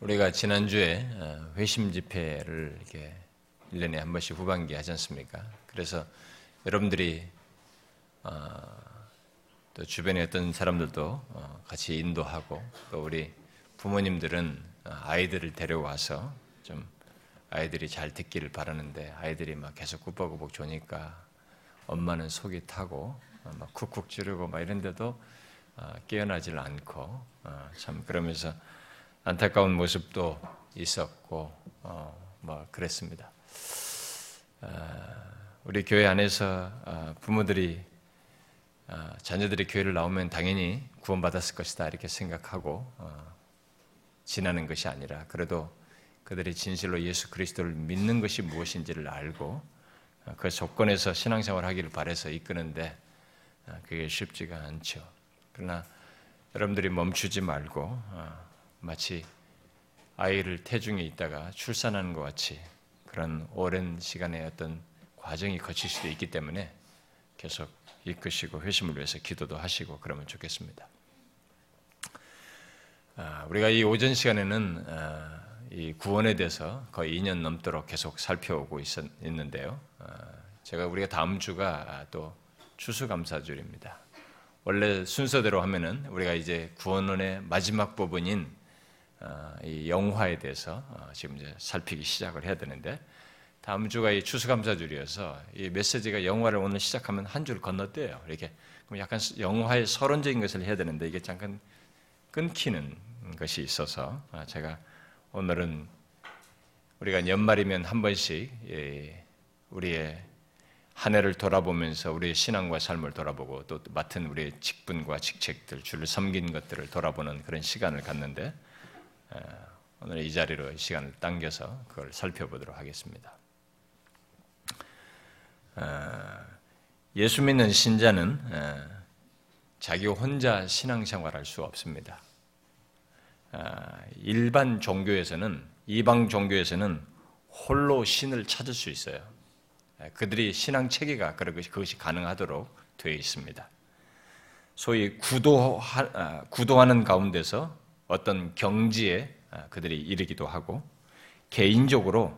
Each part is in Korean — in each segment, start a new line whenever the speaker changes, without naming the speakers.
우리가 지난주에 어, 회심 집회를 이렇게 1년에 한 번씩 후반기 하지 않습니까? 그래서 여러분들이 어, 또 주변에 어떤 사람들도 어, 같이 인도하고 또 우리 부모님들은 아이들을 데려와서 좀 아이들이 잘 듣기를 바라는데 아이들이 막 계속 꾸벅꾸벅 조니까 엄마는 속이 타고 막 쿡쿡 찌르고 막 이런데도 깨어나질 않고 참 그러면서 안타까운 모습도 있었고 어, 뭐 그랬습니다. 어, 우리 교회 안에서 어, 부모들이 어, 자녀들이 교회를 나오면 당연히 구원받았을 것이다 이렇게 생각하고 어, 지나는 것이 아니라 그래도 그들이 진실로 예수 그리스도를 믿는 것이 무엇인지를 알고 어, 그 조건에서 신앙생활 하기를 바래서 이끄는데 그게 쉽지가 않죠. 그러나 여러분들이 멈추지 말고 마치 아이를 태중에 있다가 출산하는 것 같이 그런 오랜 시간의 어떤 과정이 거칠 수도 있기 때문에 계속 이끄시고 회심을 위해서 기도도 하시고 그러면 좋겠습니다. 아, 우리가 이 오전 시간에는 아, 이 구원에 대해서 거의 2년 넘도록 계속 살펴오고 있는데요. 아, 제가 우리가 다음 주가 또 추수감사절입니다. 원래 순서대로 하면은 우리가 이제 구원론의 마지막 부분인 어, 이 영화에 대해서 어, 지금 이제 살피기 시작을 해야 되는데 다음 주가 이 추수감사줄이어서 이 메시지가 영화를 오늘 시작하면 한 줄 건너뛰어요. 이렇게 그럼 약간 영화의 서론적인 것을 해야 되는데 이게 잠깐 끊기는 것이 있어서 어, 제가 오늘은 우리가 연말이면 한 번씩 우리의 한 해를 돌아보면서 우리의 신앙과 삶을 돌아보고 또 맡은 우리의 직분과 직책들, 주를 섬긴 것들을 돌아보는 그런 시간을 갖는데 오늘 이 자리로 시간을 당겨서 그걸 살펴보도록 하겠습니다. 예수 믿는 신자는 자기 혼자 신앙생활할 수 없습니다. 일반 종교에서는 이방 종교에서는 홀로 신을 찾을 수 있어요. 그들이 신앙 체계가 그것이 가능하도록 되어 있습니다. 소위 구도하, 구도하는 가운데서 어떤 경지에 아, 그들이 이르기도 하고 개인적으로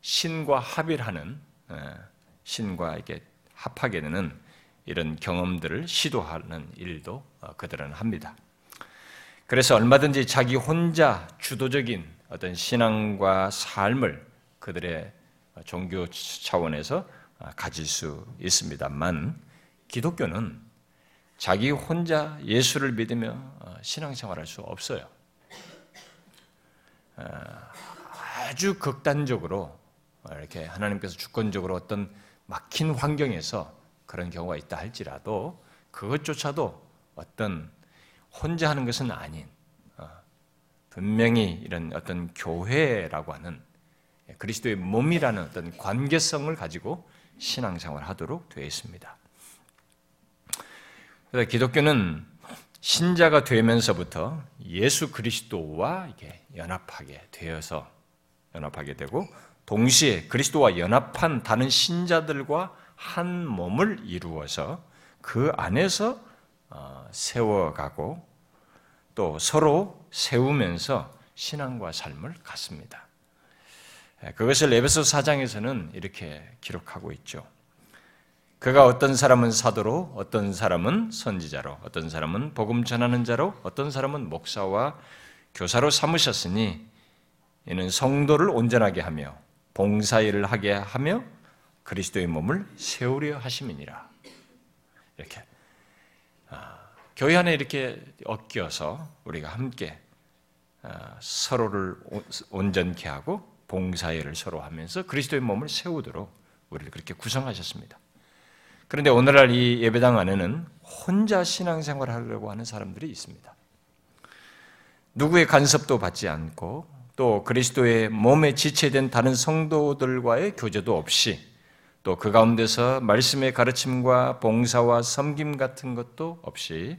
신과 합일하는 아, 신과 이렇게 합하게 되는 이런 경험들을 시도하는 일도 어, 그들은 합니다. 그래서 얼마든지 자기 혼자 주도적인 어떤 신앙과 삶을 그들의 종교 차원에서 아, 가질 수 있습니다만 기독교는 자기 혼자 예수를 믿으며 어, 신앙생활할 수 없어요. 어, 아주 극단적으로 이렇게 하나님께서 주권적으로 어떤 막힌 환경에서 그런 경우가 있다 할지라도 그것조차도 어떤 혼자 하는 것은 아닌 어, 분명히 이런 어떤 교회라고 하는 그리스도의 몸이라는 어떤 관계성을 가지고 신앙생활 하도록 되어 있습니다. 그래서 기독교는 신자가 되면서부터 예수 그리스도와 이게 연합하게 되어서 연합하게 되고 동시에 그리스도와 연합한 다른 신자들과 한 몸을 이루어서 그 안에서 어, 세워가고 또 서로 세우면서 신앙과 삶을 갖습니다. 예, 그것을 에베소 4장에서는 이렇게 기록하고 있죠. 그가 어떤 사람은 사도로, 어떤 사람은 선지자로, 어떤 사람은 복음 전하는 자로, 어떤 사람은 목사와 교사로 삼으셨으니 이는 성도를 온전하게 하며 봉사일을 하게 하며 그리스도의 몸을 세우려 하심이니라. 이렇게 아, 교회 안에 이렇게 엮여서 우리가 함께 아, 서로를 온전케 하고 봉사일을 서로 하면서 그리스도의 몸을 세우도록 우리를 그렇게 구성하셨습니다. 그런데 오늘날 이 예배당 안에는 혼자 신앙생활을 하려고 하는 사람들이 있습니다. 누구의 간섭도 받지 않고 또 그리스도의 몸에 지체된 다른 성도들과의 교제도 없이 또 그 가운데서 말씀의 가르침과 봉사와 섬김 같은 것도 없이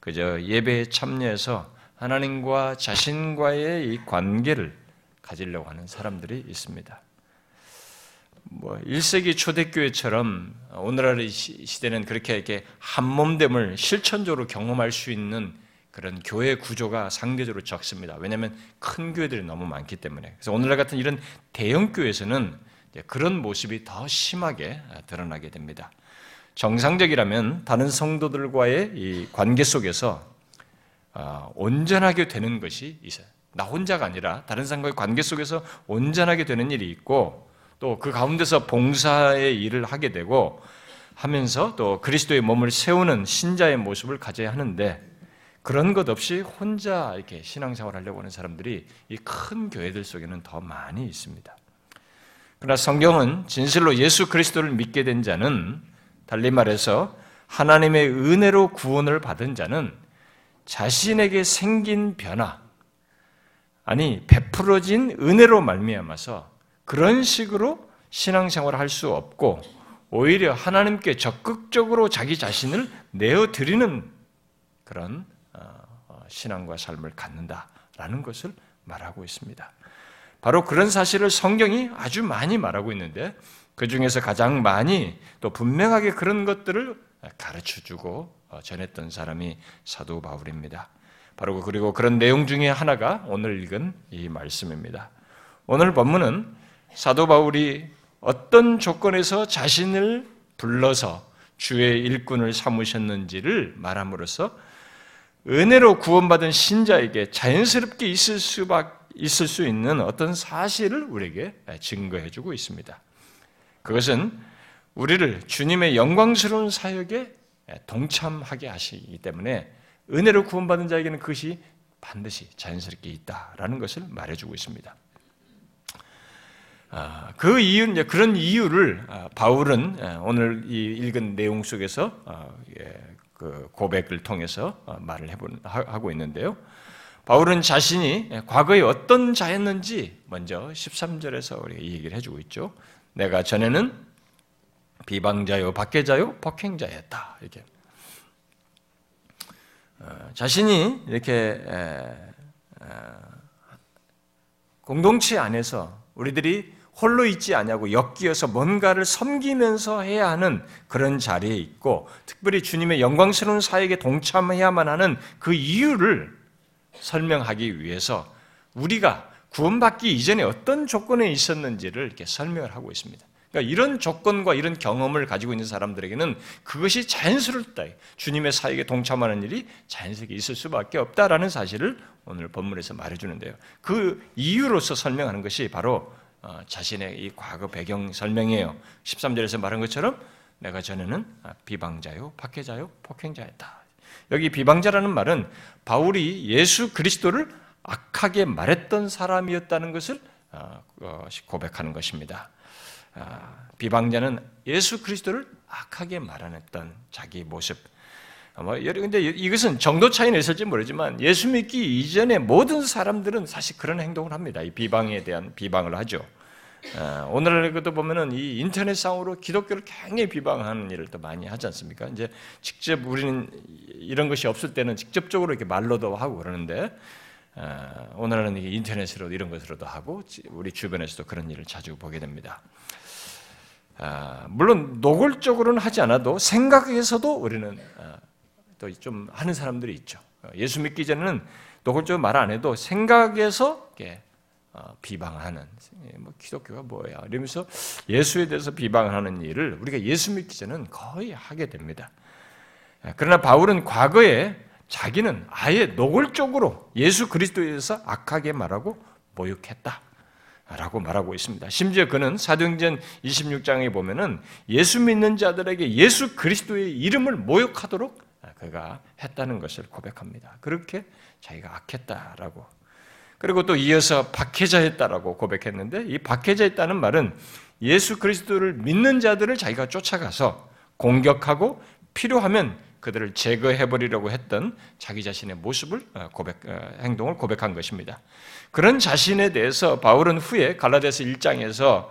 그저 예배에 참여해서 하나님과 자신과의 이 관계를 가지려고 하는 사람들이 있습니다. 뭐 1세기 초대교회처럼 오늘날의 시대는 그렇게 이렇게 한몸됨을 실천적으로 경험할 수 있는 그런 교회 구조가 상대적으로 적습니다. 왜냐하면 큰 교회들이 너무 많기 때문에. 그래서 오늘날 같은 이런 대형 교회에서는 그런 모습이 더 심하게 드러나게 됩니다. 정상적이라면 다른 성도들과의 이 관계 속에서 어, 온전하게 되는 것이 있어요. 나 혼자가 아니라 다른 사람과의 관계 속에서 온전하게 되는 일이 있고 또 그 가운데서 봉사의 일을 하게 되고 하면서 또 그리스도의 몸을 세우는 신자의 모습을 가져야 하는데 그런 것 없이 혼자 이렇게 신앙생활 하려고 하는 사람들이 이 큰 교회들 속에는 더 많이 있습니다. 그러나 성경은 진실로 예수 그리스도를 믿게 된 자는 달리 말해서 하나님의 은혜로 구원을 받은 자는 자신에게 생긴 변화, 아니 베풀어진 은혜로 말미암아서 그런 식으로 신앙생활을 할 수 없고 오히려 하나님께 적극적으로 자기 자신을 내어 드리는 그런 어, 어, 신앙과 삶을 갖는다라는 것을 말하고 있습니다. 바로 그런 사실을 성경이 아주 많이 말하고 있는데 그 중에서 가장 많이 또 분명하게 그런 것들을 가르쳐 주고 어, 전했던 사람이 사도 바울입니다. 바로 그리고 그런 내용 중에 하나가 오늘 읽은 이 말씀입니다. 오늘 본문은 사도 바울이 어떤 조건에서 자신을 불러서 주의 일꾼을 삼으셨는지를 말함으로써 은혜로 구원받은 신자에게 자연스럽게 있을 수밖 있을 수 있는 어떤 사실을 우리에게 증거해 주고 있습니다. 그것은 우리를 주님의 영광스러운 사역에 동참하게 하시기 때문에 은혜로 구원받은 자에게는 그것이 반드시 자연스럽게 있다라는 것을 말해주고 있습니다. 아, 그 이유, 그런 이유를 아, 바울은 오늘 이 읽은 내용 속에서 아, 예, 그 고백을 통해서 어, 말을 하고 있는데요. 바울은 자신이 과거에 어떤 자였는지 먼저 13절에서 우리가 얘기를 해주고 있죠. 내가 전에는 비방자요, 박해자요, 폭행자였다. 이렇게. 어, 자신이 이렇게 공동체 안에서 우리들이 홀로 있지 않냐고 엮이어서 뭔가를 섬기면서 해야 하는 그런 자리에 있고 특별히 주님의 영광스러운 사역에 동참해야만 하는 그 이유를 설명하기 위해서 우리가 구원받기 이전에 어떤 조건에 있었는지를 이렇게 설명을 하고 있습니다. 그러니까 이런 조건과 이런 경험을 가지고 있는 사람들에게는 그것이 자연스럽다. 주님의 사역에 동참하는 일이 자연스럽게 있을 수밖에 없다라는 사실을 오늘 본문에서 말해주는데요. 그 이유로서 설명하는 것이 바로 어, 자신의 이 과거 배경 설명이에요. 13절에서 말한 것처럼 내가 전에는 비방자요, 박해자요, 폭행자였다. 여기 비방자라는 말은 바울이 예수 그리스도를 악하게 말했던 사람이었다는 것을 어, 어, 고백하는 것입니다. 아, 비방자는 예수 그리스도를 악하게 말하던 자기 모습. 뭐, 근데 이것은 정도 차이는 있을지 모르지만 예수 믿기 이전에 모든 사람들은 사실 그런 행동을 합니다. 이 비방에 대한 비방을 하죠. 아, 오늘날 것도 보면은 이 인터넷상으로 기독교를 굉장히 비방하는 일을 또 많이 하지 않습니까? 이제 직접 우리는 이런 것이 없을 때는 직접적으로 이렇게 말로도 하고 그러는데 아, 오늘은 인터넷으로 이런 것으로도 하고 우리 주변에서도 그런 일을 자주 보게 됩니다. 아, 물론 노골적으로는 하지 않아도 생각에서도 우리는 아, 또 좀 하는 사람들이 있죠. 예수 믿기 전에는 노골적으로 말 안 해도 생각에서 어, 비방하는 뭐 기독교가 뭐야 이러면서 예수에 대해서 비방하는 일을 우리가 예수 믿기 전에는 거의 하게 됩니다. 그러나 바울은 과거에 자기는 아예 노골적으로 예수 그리스도에 대해서 악하게 말하고 모욕했다. 라고 말하고 있습니다. 심지어 그는 사도행전 26장에 보면은 예수 믿는 자들에게 예수 그리스도의 이름을 모욕하도록 그가 했다는 것을 고백합니다. 그렇게 자기가 악했다라고. 그리고 또 이어서 박해자였다라고 고백했는데 이 박해자였다는 말은 예수 그리스도를 믿는 자들을 자기가 쫓아가서 공격하고 필요하면 그들을 제거해 버리려고 했던 자기 자신의 모습을 어, 고백 어, 행동을 고백한 것입니다. 그런 자신에 대해서 바울은 후에 갈라디아서 1장에서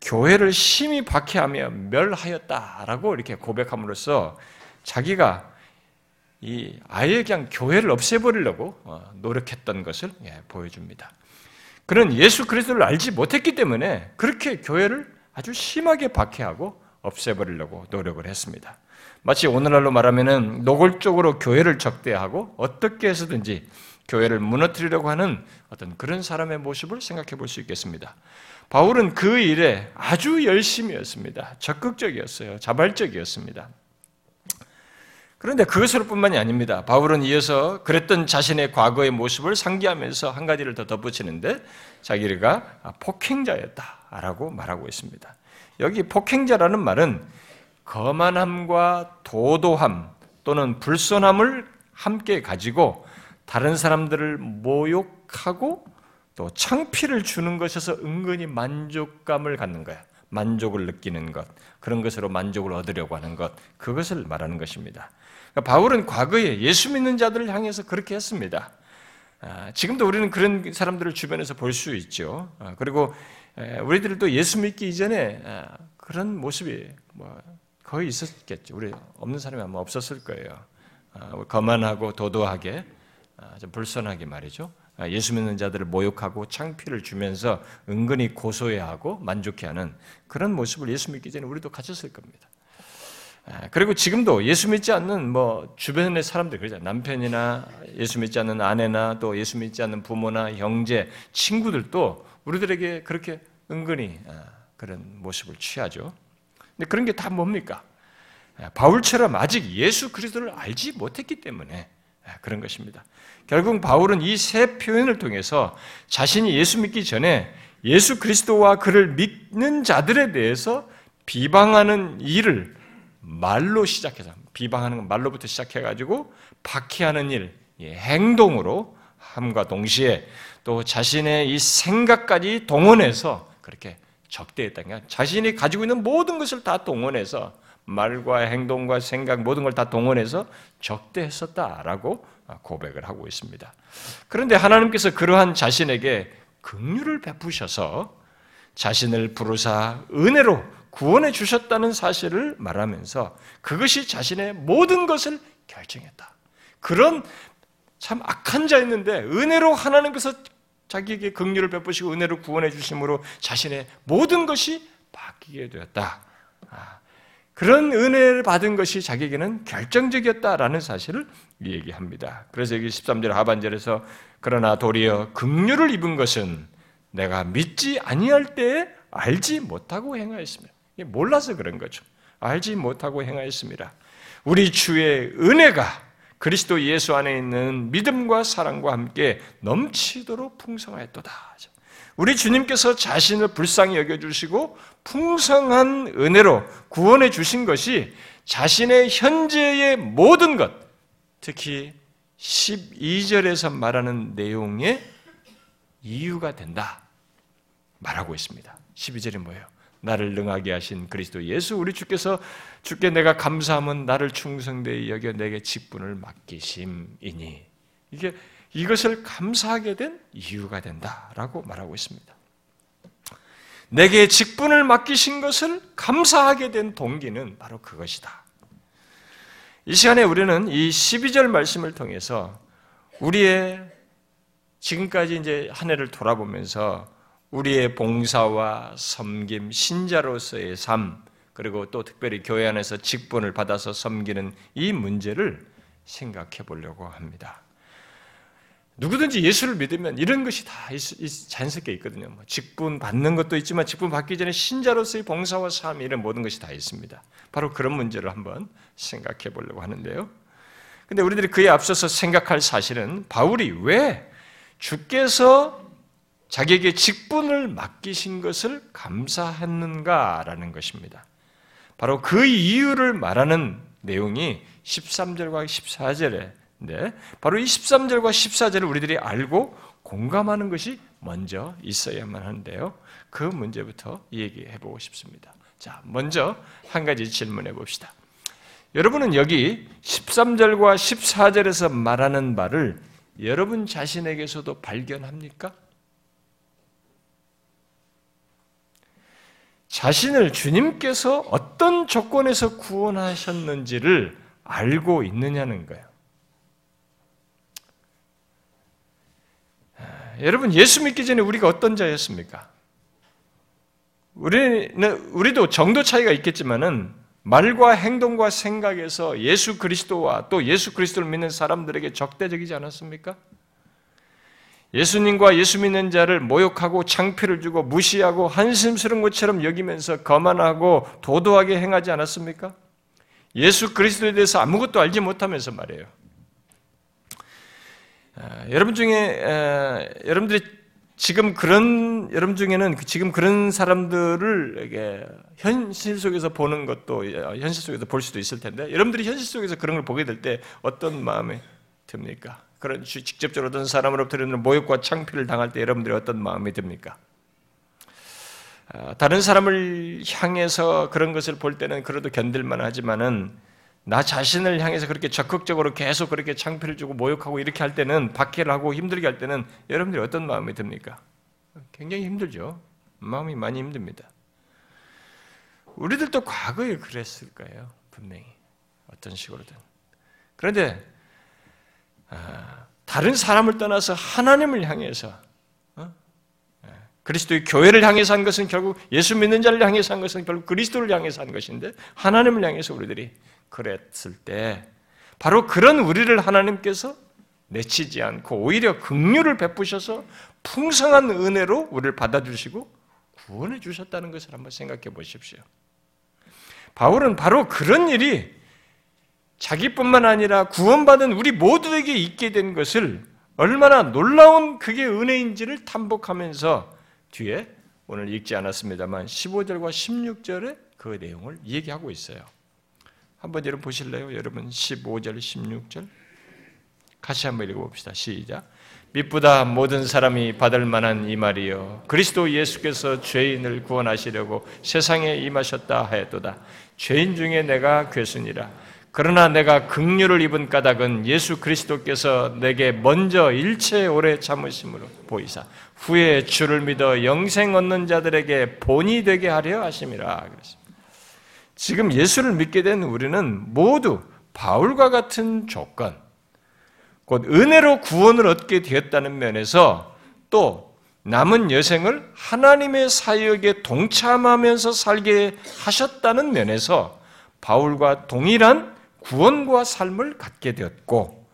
교회를 심히 박해하며 멸하였다라고 이렇게 고백함으로써 자기가 이 아예 그냥 교회를 없애버리려고 어, 노력했던 것을 예, 보여줍니다. 그는 예수 그리스도를 알지 못했기 때문에 그렇게 교회를 아주 심하게 박해하고 없애버리려고 노력을 했습니다. 마치 오늘날로 말하면은 노골적으로 교회를 적대하고 어떻게 해서든지 교회를 무너뜨리려고 하는 어떤 그런 사람의 모습을 생각해 볼 수 있겠습니다. 바울은 그 일에 아주 열심이었습니다. 적극적이었어요. 자발적이었습니다. 그런데 그것으로 뿐만이 아닙니다. 바울은 이어서 그랬던 자신의 과거의 모습을 상기하면서 한 가지를 더 덧붙이는데 자기가 폭행자였다라고 말하고 있습니다. 여기 폭행자라는 말은 거만함과 도도함 또는 불손함을 함께 가지고 다른 사람들을 모욕하고 또 창피를 주는 것에서 은근히 만족감을 갖는 거야. 만족을 느끼는 것, 그런 것으로 만족을 얻으려고 하는 것, 그것을 말하는 것입니다. 그러니까 바울은 과거에 예수 믿는 자들을 향해서 그렇게 했습니다. 아, 지금도 우리는 그런 사람들을 주변에서 볼 수 있죠. 아, 그리고 우리들도 예수 믿기 이전에 아, 그런 모습이 뭐 거의 있었겠죠. 우리 없는 사람이 아마 없었을 거예요. 거만하고 도도하게, 좀 불선하게 말이죠. 예수 믿는 자들을 모욕하고 창피를 주면서 은근히 고소해하고 만족해하는 그런 모습을 예수 믿기 전에 우리도 가졌을 겁니다. 아, 그리고 지금도 예수 믿지 않는 뭐 주변의 사람들 그러죠. 남편이나 예수 믿지 않는 아내나 또 예수 믿지 않는 부모나 형제, 친구들도 우리들에게 그렇게 은근히 아, 그런 모습을 취하죠. 근데 그런 게 다 뭡니까? 아, 바울처럼 아직 예수 그리스도를 알지 못했기 때문에 그런 것입니다. 결국 바울은 이 세 표현을 통해서 자신이 예수 믿기 전에 예수 그리스도와 그를 믿는 자들에 대해서 비방하는 일을 말로 시작해서 비방하는 건 말로부터 시작해가지고 박해하는 일, 행동으로 함과 동시에 또 자신의 이 생각까지 동원해서 그렇게 적대했다는 자신이 가지고 있는 모든 것을 다 동원해서 말과 행동과 생각 모든 걸 다 동원해서 적대했었다라고 고백을 하고 있습니다. 그런데 하나님께서 그러한 자신에게 긍휼을 베푸셔서 자신을 부르사 은혜로 구원해 주셨다는 사실을 말하면서 그것이 자신의 모든 것을 결정했다. 그런 참 악한 자였는데 은혜로 하나님께서 자기에게 긍휼을 베푸시고 은혜로 구원해 주심으로 자신의 모든 것이 바뀌게 되었다. 아, 그런 은혜를 받은 것이 자기에게는 결정적이었다라는 사실을 얘기합니다. 그래서 여기 13절 하반절에서 그러나 도리어 긍휼을 입은 것은 내가 믿지 아니할 때에 알지 못하고 행하였습니다. 몰라서 그런 거죠. 알지 못하고 행하였습니다. 우리 주의 은혜가 그리스도 예수 안에 있는 믿음과 사랑과 함께 넘치도록 풍성하였도다. 우리 주님께서 자신을 불쌍히 여겨주시고 풍성한 은혜로 구원해 주신 것이 자신의 현재의 모든 것, 특히 12절에서 말하는 내용의 이유가 된다. 말하고 있습니다. 12절이 뭐예요? 나를 능하게 하신 그리스도 예수 우리 주께서 주께 내가 감사함은 나를 충성되이 여겨 내게 직분을 맡기심이니 이게 이것을 감사하게 된 이유가 된다라고 말하고 있습니다. 내게 직분을 맡기신 것을 감사하게 된 동기는 바로 그것이다. 이 시간에 우리는 이 12절 말씀을 통해서 우리의 지금까지 이제 한 해를 돌아보면서 우리의 봉사와 섬김, 신자로서의 삶, 그리고 또 특별히 교회 안에서 직분을 받아서 섬기는 이 문제를 생각해 보려고 합니다. 누구든지 예수를 믿으면 이런 것이 다 자연스럽게 있거든요. 뭐 직분 받는 것도 있지만 직분 받기 전에 신자로서의 봉사와 삶 이런 모든 것이 다 있습니다. 바로 그런 문제를 한번 생각해 보려고 하는데요. 근데 우리들이 그에 앞서서 생각할 사실은 바울이 왜 주께서 자기에게 직분을 맡기신 것을 감사했는가라는 것입니다. 바로 그 이유를 말하는 내용이 13절과 14절에 네, 바로 이 13절과 14절을 우리들이 알고 공감하는 것이 먼저 있어야만 하는데요. 그 문제부터 얘기해 보고 싶습니다. 자, 먼저 한 가지 질문해 봅시다. 여러분은 여기 13절과 14절에서 말하는 바를 여러분 자신에게서도 발견합니까? 자신을 주님께서 어떤 조건에서 구원하셨는지를 알고 있느냐는 거예요. 아, 여러분, 예수 믿기 전에 우리가 어떤 자였습니까? 우리는, 우리도 정도 차이가 있겠지만은, 말과 행동과 생각에서 예수 그리스도와 또 예수 그리스도를 믿는 사람들에게 적대적이지 않았습니까? 예수님과 예수 믿는 자를 모욕하고 창피를 주고 무시하고 한심스러운 것처럼 여기면서 거만하고 도도하게 행하지 않았습니까? 예수 그리스도에 대해서 아무것도 알지 못하면서 말이에요. 아, 여러분 중에 아, 여러분들이 지금 그런 여러분 중에는 지금 그런 사람들을 현실 속에서 보는 것도 현실 속에서 볼 수도 있을 텐데 여러분들이 현실 속에서 그런 걸 보게 될 때 어떤 마음이 듭니까? 그런 직접적으로 어떤 사람으로부터 이런 모욕과 창피를 당할 때 여러분들이 어떤 마음이 듭니까? 아, 다른 사람을 향해서 그런 것을 볼 때는 그래도 견딜만 하지만은 나 자신을 향해서 그렇게 적극적으로 계속 그렇게 창피를 주고 모욕하고 이렇게 할 때는 박해를 하고 힘들게 할 때는 여러분들이 어떤 마음이 듭니까? 굉장히 힘들죠. 마음이 많이 힘듭니다. 우리들도 과거에 그랬을 거예요. 분명히. 어떤 식으로든. 그런데 아, 다른 사람을 떠나서 하나님을 향해서 어? 예, 그리스도의 교회를 향해서 한 것은 결국 예수 믿는 자를 향해서 한 것은 결국 그리스도를 향해서 한 것인데 하나님을 향해서 우리들이 그랬을 때 바로 그런 우리를 하나님께서 내치지 않고 오히려 긍휼을 베푸셔서 풍성한 은혜로 우리를 받아주시고 구원해 주셨다는 것을 한번 생각해 보십시오. 바울은 바로 그런 일이 자기뿐만 아니라 구원받은 우리 모두에게 있게 된 것을 얼마나 놀라운 그게 은혜인지를 탐복하면서 뒤에 오늘 읽지 않았습니다만 15절과 16절에 그 내용을 얘기하고 있어요. 한번 여러분 보실래요? 여러분 15절, 16절 같이 한번 읽어봅시다. 시작. 믿보다 모든 사람이 받을 만한 이 말이요. 그리스도 예수께서 죄인을 구원하시려고 세상에 임하셨다 하였도다. 죄인 중에 내가 괴순이라. 그러나 내가 극류를 입은 까닭은 예수 그리스도께서 내게 먼저 일체 오래 참으심으로 보이사 후에 주를 믿어 영생 얻는 자들에게 본이 되게 하려 하심이라 지금 예수를 믿게 된 우리는 모두 바울과 같은 조건, 곧 은혜로 구원을 얻게 되었다는 면에서 또 남은 여생을 하나님의 사역에 동참하면서 살게 하셨다는 면에서 바울과 동일한 구원과 삶을 갖게 되었고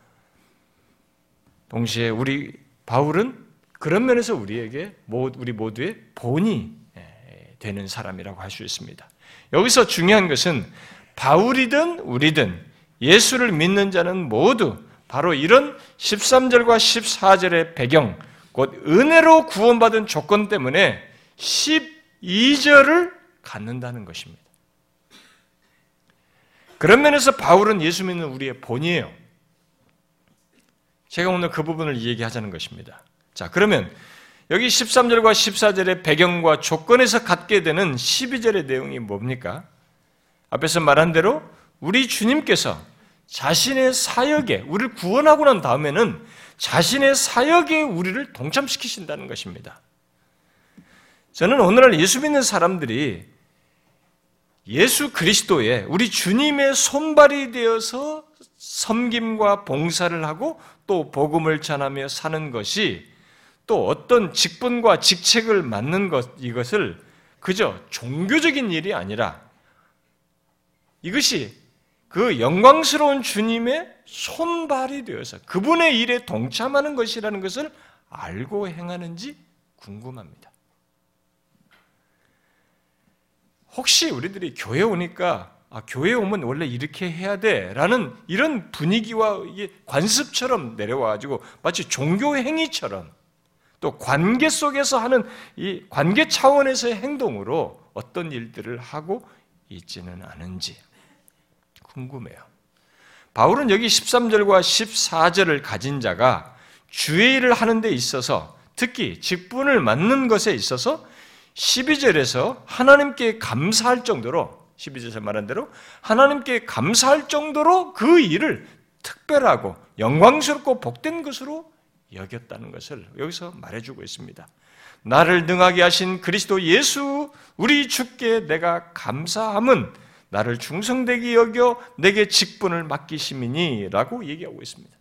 동시에 우리 바울은 그런 면에서 우리에게 우리 모두의 본이 되는 사람이라고 할 수 있습니다. 여기서 중요한 것은 바울이든 우리든 예수를 믿는 자는 모두 바로 이런 13절과 14절의 배경, 곧 은혜로 구원받은 조건 때문에 12절을 갖는다는 것입니다. 그런 면에서 바울은 예수 믿는 우리의 본이에요. 제가 오늘 그 부분을 얘기하자는 것입니다. 자, 그러면 여기 13절과 14절의 배경과 조건에서 갖게 되는 12절의 내용이 뭡니까? 앞에서 말한 대로 우리 주님께서 자신의 사역에 우리를 구원하고 난 다음에는 자신의 사역에 우리를 동참시키신다는 것입니다. 저는 오늘날 예수 믿는 사람들이 예수 그리스도의 우리 주님의 손발이 되어서 섬김과 봉사를 하고 또 복음을 전하며 사는 것이 또 어떤 직분과 직책을 맡는 것 이것을 그저 종교적인 일이 아니라 이것이 그 영광스러운 주님의 손발이 되어서 그분의 일에 동참하는 것이라는 것을 알고 행하는지 궁금합니다. 혹시 우리들이 교회 오니까 아, 교회 오면 원래 이렇게 해야 돼라는 이런 분위기와 관습처럼 내려와가지고 마치 종교 행위처럼 또 관계 속에서 하는 이 관계 차원에서의 행동으로 어떤 일들을 하고 있지는 않은지 궁금해요. 바울은 여기 13절과 14절을 가진 자가 주의 일을 하는 데 있어서 특히 직분을 맡는 것에 있어서 12절에서 하나님께 감사할 정도로 12절에서 말한 대로 하나님께 감사할 정도로 그 일을 특별하고 영광스럽고 복된 것으로 여겼다는 것을 여기서 말해주고 있습니다. 나를 능하게 하신 그리스도 예수 우리 주께 내가 감사함은 나를 충성되게 여겨 내게 직분을 맡기심이니라고 얘기하고 있습니다.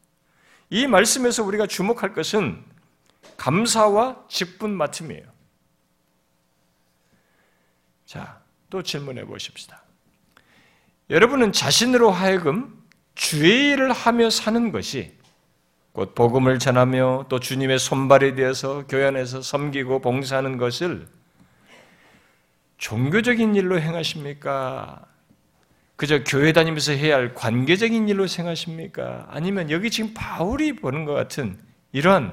이 말씀에서 우리가 주목할 것은 감사와 직분 맡음이에요. 자, 또 질문해 보십시다. 여러분은 자신으로 하여금 주의 일을 하며 사는 것이 곧 복음을 전하며 또 주님의 손발이 되어서 교회 안에서 섬기고 봉사하는 것을 종교적인 일로 행하십니까? 그저 교회 다니면서 해야 할 관계적인 일로 생각하십니까? 아니면 여기 지금 바울이 보는 것 같은 이런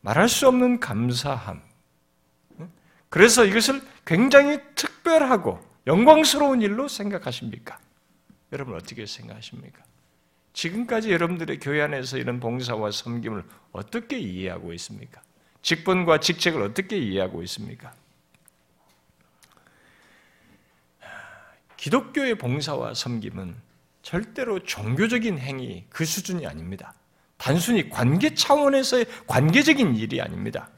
말할 수 없는 감사함. 그래서 이것을 굉장히 특별하고 영광스러운 일로 생각하십니까? 여러분 어떻게 생각하십니까? 지금까지 여러분들의 교회 안에서 이런 봉사와 섬김을 어떻게 이해하고 있습니까? 직분과 직책을 어떻게 이해하고 있습니까? 기독교의 봉사와 섬김은 절대로 종교적인 행위 그 수준이 아닙니다. 단순히 관계 차원에서의 관계적인 일이 아닙니다.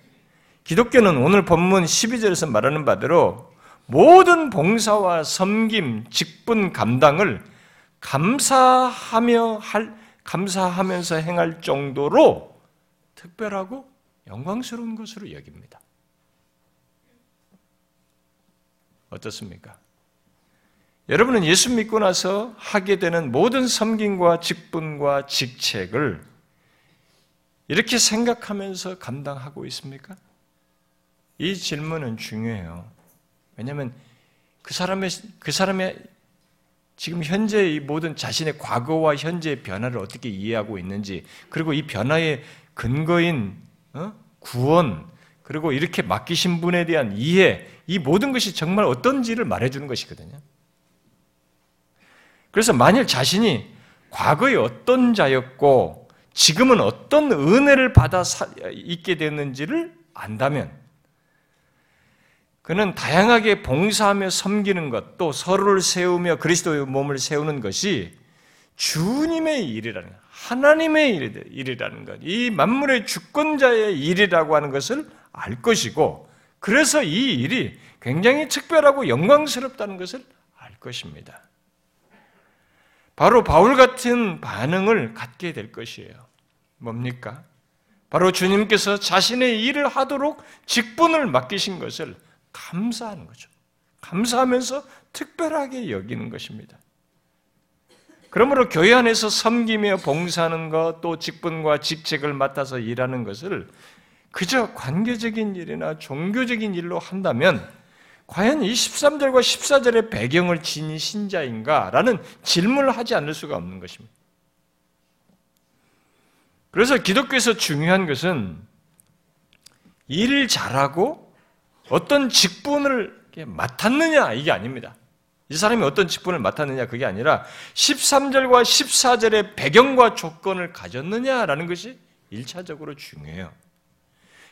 기독교는 오늘 본문 12절에서 말하는 바대로 모든 봉사와 섬김, 직분 감당을 감사하며 할, 감사하면서 행할 정도로 특별하고 영광스러운 것으로 여깁니다. 어떻습니까? 여러분은 예수 믿고 나서 하게 되는 모든 섬김과 직분과 직책을 이렇게 생각하면서 감당하고 있습니까? 이 질문은 중요해요. 왜냐하면 그 사람의 그 사람의 지금 현재 이 모든 자신의 과거와 현재의 변화를 어떻게 이해하고 있는지, 그리고 이 변화의 근거인 어? 구원, 그리고 이렇게 맡기신 분에 대한 이해, 이 모든 것이 정말 어떤지를 말해주는 것이거든요. 그래서 만일 자신이 과거에 어떤 자였고 지금은 어떤 은혜를 받아 있게 됐는지를 안다면 그는 다양하게 봉사하며 섬기는 것, 또 서로를 세우며 그리스도의 몸을 세우는 것이 주님의 일이라는 것, 하나님의 일이라는 것, 이 만물의 주권자의 일이라고 하는 것을 알 것이고, 그래서 이 일이 굉장히 특별하고 영광스럽다는 것을 알 것입니다. 바로 바울 같은 반응을 갖게 될 것이에요. 뭡니까? 바로 주님께서 자신의 일을 하도록 직분을 맡기신 것을 감사하는 거죠. 감사하면서 특별하게 여기는 것입니다. 그러므로 교회 안에서 섬기며 봉사하는 것, 또 직분과 직책을 맡아서 일하는 것을 그저 관계적인 일이나 종교적인 일로 한다면 과연 이 13절과 14절의 배경을 지닌 신자인가? 라는 질문을 하지 않을 수가 없는 것입니다. 그래서 기독교에서 중요한 것은 일을 잘하고 어떤 직분을 맡았느냐, 이게 아닙니다. 이 사람이 어떤 직분을 맡았느냐, 그게 아니라 13절과 14절의 배경과 조건을 가졌느냐라는 것이 1차적으로 중요해요.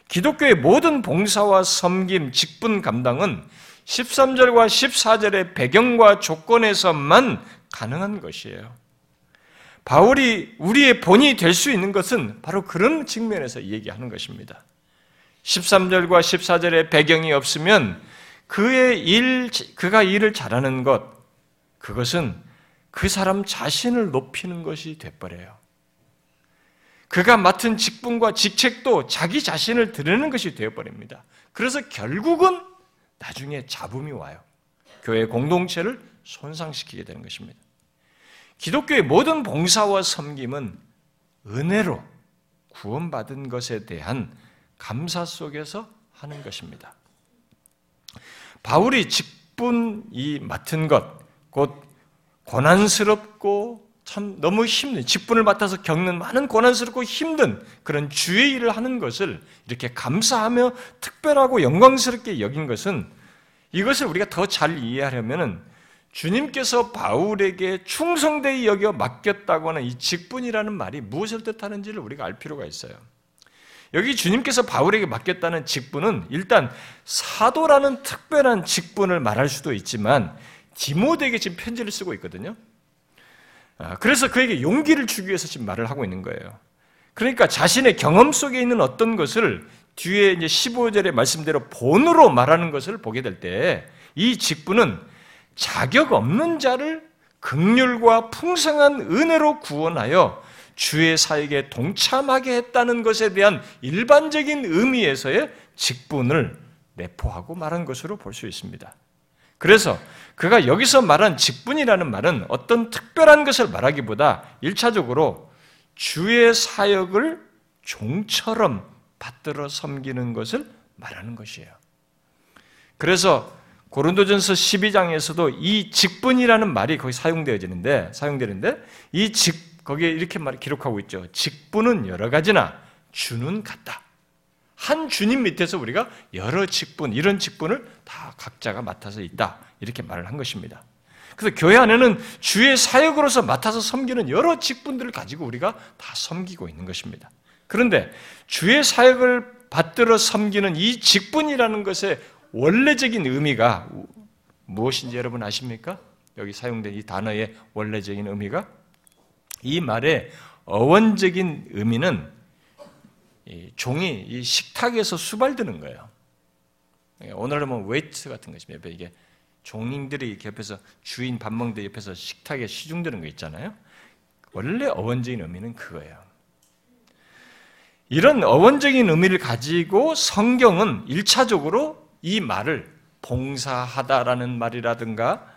기독교의 모든 봉사와 섬김, 직분 감당은 13절과 14절의 배경과 조건에서만 가능한 것이에요. 바울이 우리의 본이 될 수 있는 것은 바로 그런 측면에서 얘기하는 것입니다. 13절과 14절의 배경이 없으면 그의 일, 그가 일을 잘하는 것, 그것은 그 사람 자신을 높이는 것이 돼버려요. 그가 맡은 직분과 직책도 자기 자신을 드러내는 것이 되어버립니다. 그래서 결국은 나중에 잡음이 와요. 교회 공동체를 손상시키게 되는 것입니다. 기독교의 모든 봉사와 섬김은 은혜로 구원받은 것에 대한 감사 속에서 하는 것입니다. 바울이 직분 이 맡은 것, 곧 고난스럽고 참 너무 힘든 직분을 맡아서 겪는 많은 고난스럽고 힘든 그런 주의 일을 하는 것을 이렇게 감사하며 특별하고 영광스럽게 여긴 것은 이것을 우리가 더 잘 이해하려면은 주님께서 바울에게 충성되이 여겨 맡겼다고 하는 이 직분이라는 말이 무엇을 뜻하는지를 우리가 알 필요가 있어요. 여기 주님께서 바울에게 맡겼다는 직분은 일단 사도라는 특별한 직분을 말할 수도 있지만 디모데에게 지금 편지를 쓰고 있거든요. 아, 그래서 그에게 용기를 주기 위해서 지금 말을 하고 있는 거예요. 그러니까 자신의 경험 속에 있는 어떤 것을 뒤에 이제 15절의 말씀대로 본으로 말하는 것을 보게 될 때 이 직분은 자격 없는 자를 극률과 풍성한 은혜로 구원하여 주의 사역에 동참하게 했다는 것에 대한 일반적인 의미에서의 직분을 내포하고 말한 것으로 볼 수 있습니다. 그래서 그가 여기서 말한 직분이라는 말은 어떤 특별한 것을 말하기보다 1차적으로 주의 사역을 종처럼 받들어 섬기는 것을 말하는 것이에요. 그래서 고린도전서 12장에서도 이 직분이라는 말이 거기 사용되어지는데 사용되는데 이 직 거기에 이렇게 말 기록하고 있죠. 직분은 여러 가지나 주는 같다. 한 주님 밑에서 우리가 여러 직분, 이런 직분을 다 각자가 맡아서 있다. 이렇게 말을 한 것입니다. 그래서 교회 안에는 주의 사역으로서 맡아서 섬기는 여러 직분들을 가지고 우리가 다 섬기고 있는 것입니다. 그런데 주의 사역을 받들어 섬기는 이 직분이라는 것의 원래적인 의미가 무엇인지 여러분 아십니까? 여기 사용된 이 단어의 원래적인 의미가 이 말의 어원적인 의미는 종이 이 식탁에서 수발드는 거예요. 오늘은 뭐 웨이트 같은 것입니다. 이게 종인들이 옆에서 주인 밥 먹는데 옆에서 식탁에 시중드는 거 있잖아요. 원래 어원적인 의미는 그거예요. 이런 어원적인 의미를 가지고 성경은 1차적으로 이 말을 봉사하다라는 말이라든가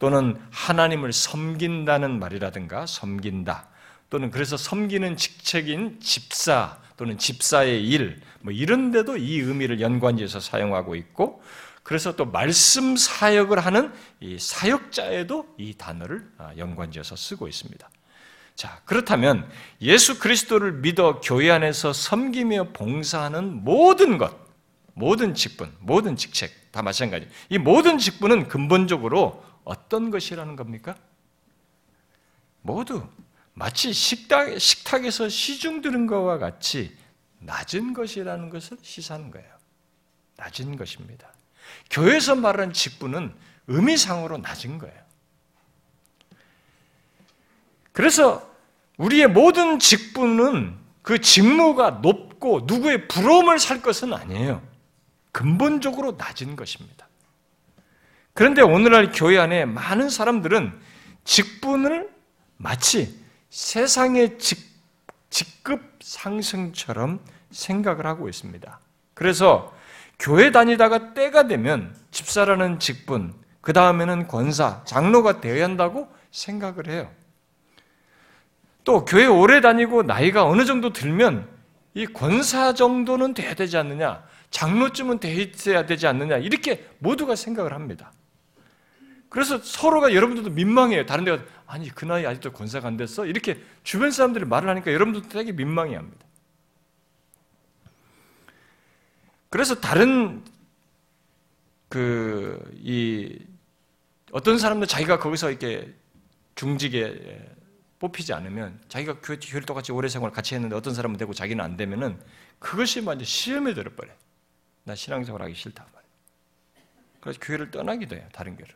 또는 하나님을 섬긴다는 말이라든가 섬긴다 또는 그래서 섬기는 직책인 집사 또는 집사의 일, 뭐 이런 데도 이 의미를 연관지어서 사용하고 있고 그래서 또 말씀 사역을 하는 이 사역자에도 이 단어를 아, 연관지어서 쓰고 있습니다. 자, 그렇다면 예수 그리스도를 믿어 교회 안에서 섬기며 봉사하는 모든 것, 모든 직분, 모든 직책 다 마찬가지. 이 모든 직분은 근본적으로 어떤 것이라는 겁니까? 모두 마치 식탁, 식탁에서 시중 들은 것과 같이 낮은 것이라는 것을 시사하는 거예요. 낮은 것입니다. 교회에서 말하는 직분은 의미상으로 낮은 거예요. 그래서 우리의 모든 직분은 그 직무가 높고 누구의 부러움을 살 것은 아니에요. 근본적으로 낮은 것입니다. 그런데 오늘날 교회 안에 많은 사람들은 직분을 마치 세상의 직, 직급 상승처럼 생각을 하고 있습니다. 그래서 교회 다니다가 때가 되면 집사라는 직분, 그 다음에는 권사, 장로가 되어야 한다고 생각을 해요. 또 교회 오래 다니고 나이가 어느 정도 들면 이 권사 정도는 돼야 되지 않느냐, 장로쯤은 돼야 되지 않느냐, 이렇게 모두가 생각을 합니다. 그래서 서로가 여러분들도 민망해요. 다른 데가 아니 그 나이 아직도 권사가 안 됐어? 이렇게 주변 사람들이 말을 하니까 여러분들도 되게 민망해합니다. 그래서 다른 그 이 어떤 사람들 자기가 거기서 이렇게 중직에 뽑히지 않으면 자기가 교회, 교회를 똑같이 오래 생활 같이 했는데 어떤 사람은 되고 자기는 안 되면은 그것이 완전 시험에 들어버려. 나 신앙생활 하기 싫다. 그래서 교회를 떠나기도 해요. 다른 교회를.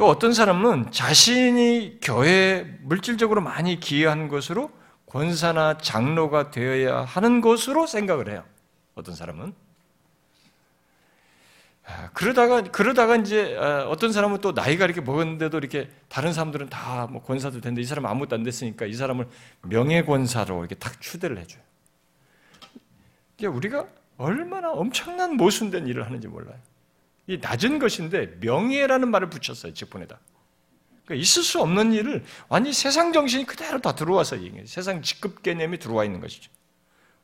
또 어떤 사람은 자신이 교회에 물질적으로 많이 기여한 것으로 권사나 장로가 되어야 하는 것으로 생각을 해요. 어떤 사람은. 아, 그러다가, 그러다가 이제 아, 어떤 사람은 또 나이가 이렇게 먹었는데도 이렇게 다른 사람들은 다 뭐 권사도 됐는데 이 사람은 아무것도 안 됐으니까 이 사람을 명예 권사로 이렇게 딱 추대를 해줘요. 우리가 얼마나 엄청난 모순된 일을 하는지 몰라요. 이 낮은 것인데 명예라는 말을 붙였어요 직분에다. 그러니까 있을 수 없는 일을 완전히 세상 정신이 그대로 다 들어와서 얘기해요. 세상 직급 개념이 들어와 있는 것이죠.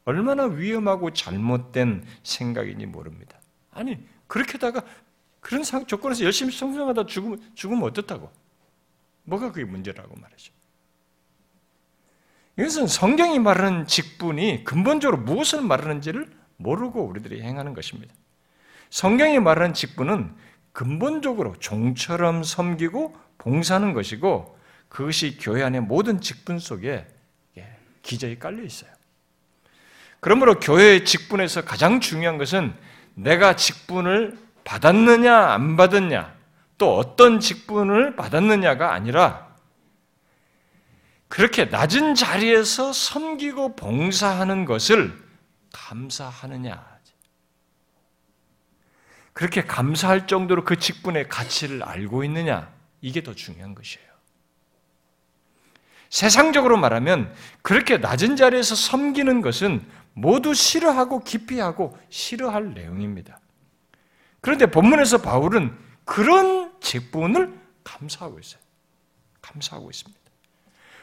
얼마나 위험하고 잘못된 생각인지 모릅니다. 아니 그렇게다가 그런 조건에서 열심히 성장하다 죽으면, 죽으면 어떻다고? 뭐가 그게 문제라고 말이죠. 이것은 성경이 말하는 직분이 근본적으로 무엇을 말하는지를 모르고 우리들이 행하는 것입니다. 성경이 말하는 직분은 근본적으로 종처럼 섬기고 봉사하는 것이고 그것이 교회 안의 모든 직분 속에 기저에 깔려 있어요. 그러므로 교회의 직분에서 가장 중요한 것은 내가 직분을 받았느냐 안 받았냐 또 어떤 직분을 받았느냐가 아니라 그렇게 낮은 자리에서 섬기고 봉사하는 것을 감사하느냐 그렇게 감사할 정도로 그 직분의 가치를 알고 있느냐? 이게 더 중요한 것이에요. 세상적으로 말하면 그렇게 낮은 자리에서 섬기는 것은 모두 싫어하고 기피하고 싫어할 내용입니다. 그런데 본문에서 바울은 그런 직분을 감사하고 있어요. 감사하고 있습니다.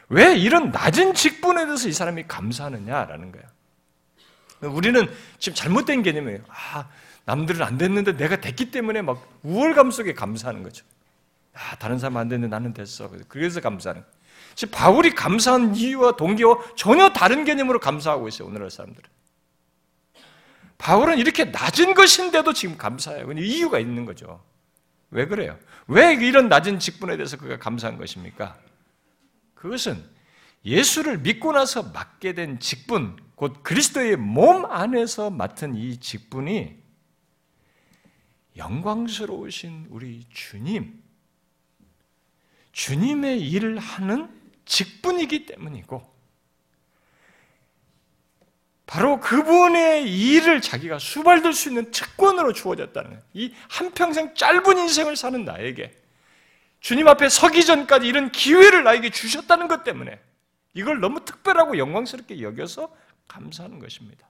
왜 이런 낮은 직분에 대해서 이 사람이 감사하느냐라는 거예요. 우리는 지금 잘못된 개념이에요. 아, 남들은 안 됐는데 내가 됐기 때문에 막 우월감 속에 감사하는 거죠. 아, 다른 사람 안 됐는데 나는 됐어. 그래서 감사하는. 지금 바울이 감사한 이유와 동기와 전혀 다른 개념으로 감사하고 있어요. 오늘날 사람들은. 바울은 이렇게 낮은 것인데도 지금 감사해요. 이유가 있는 거죠. 왜 그래요? 왜 이런 낮은 직분에 대해서 그가 감사한 것입니까? 그것은 예수를 믿고 나서 맡게 된 직분, 곧 그리스도의 몸 안에서 맡은 이 직분이 영광스러우신 우리 주님, 주님의 일을 하는 직분이기 때문이고, 바로 그분의 일을 자기가 수발될 수 있는 특권으로 주어졌다는. 이 한평생 짧은 인생을 사는 나에게 주님 앞에 서기 전까지 이런 기회를 나에게 주셨다는 것 때문에 이걸 너무 특별하고 영광스럽게 여겨서 감사하는 것입니다.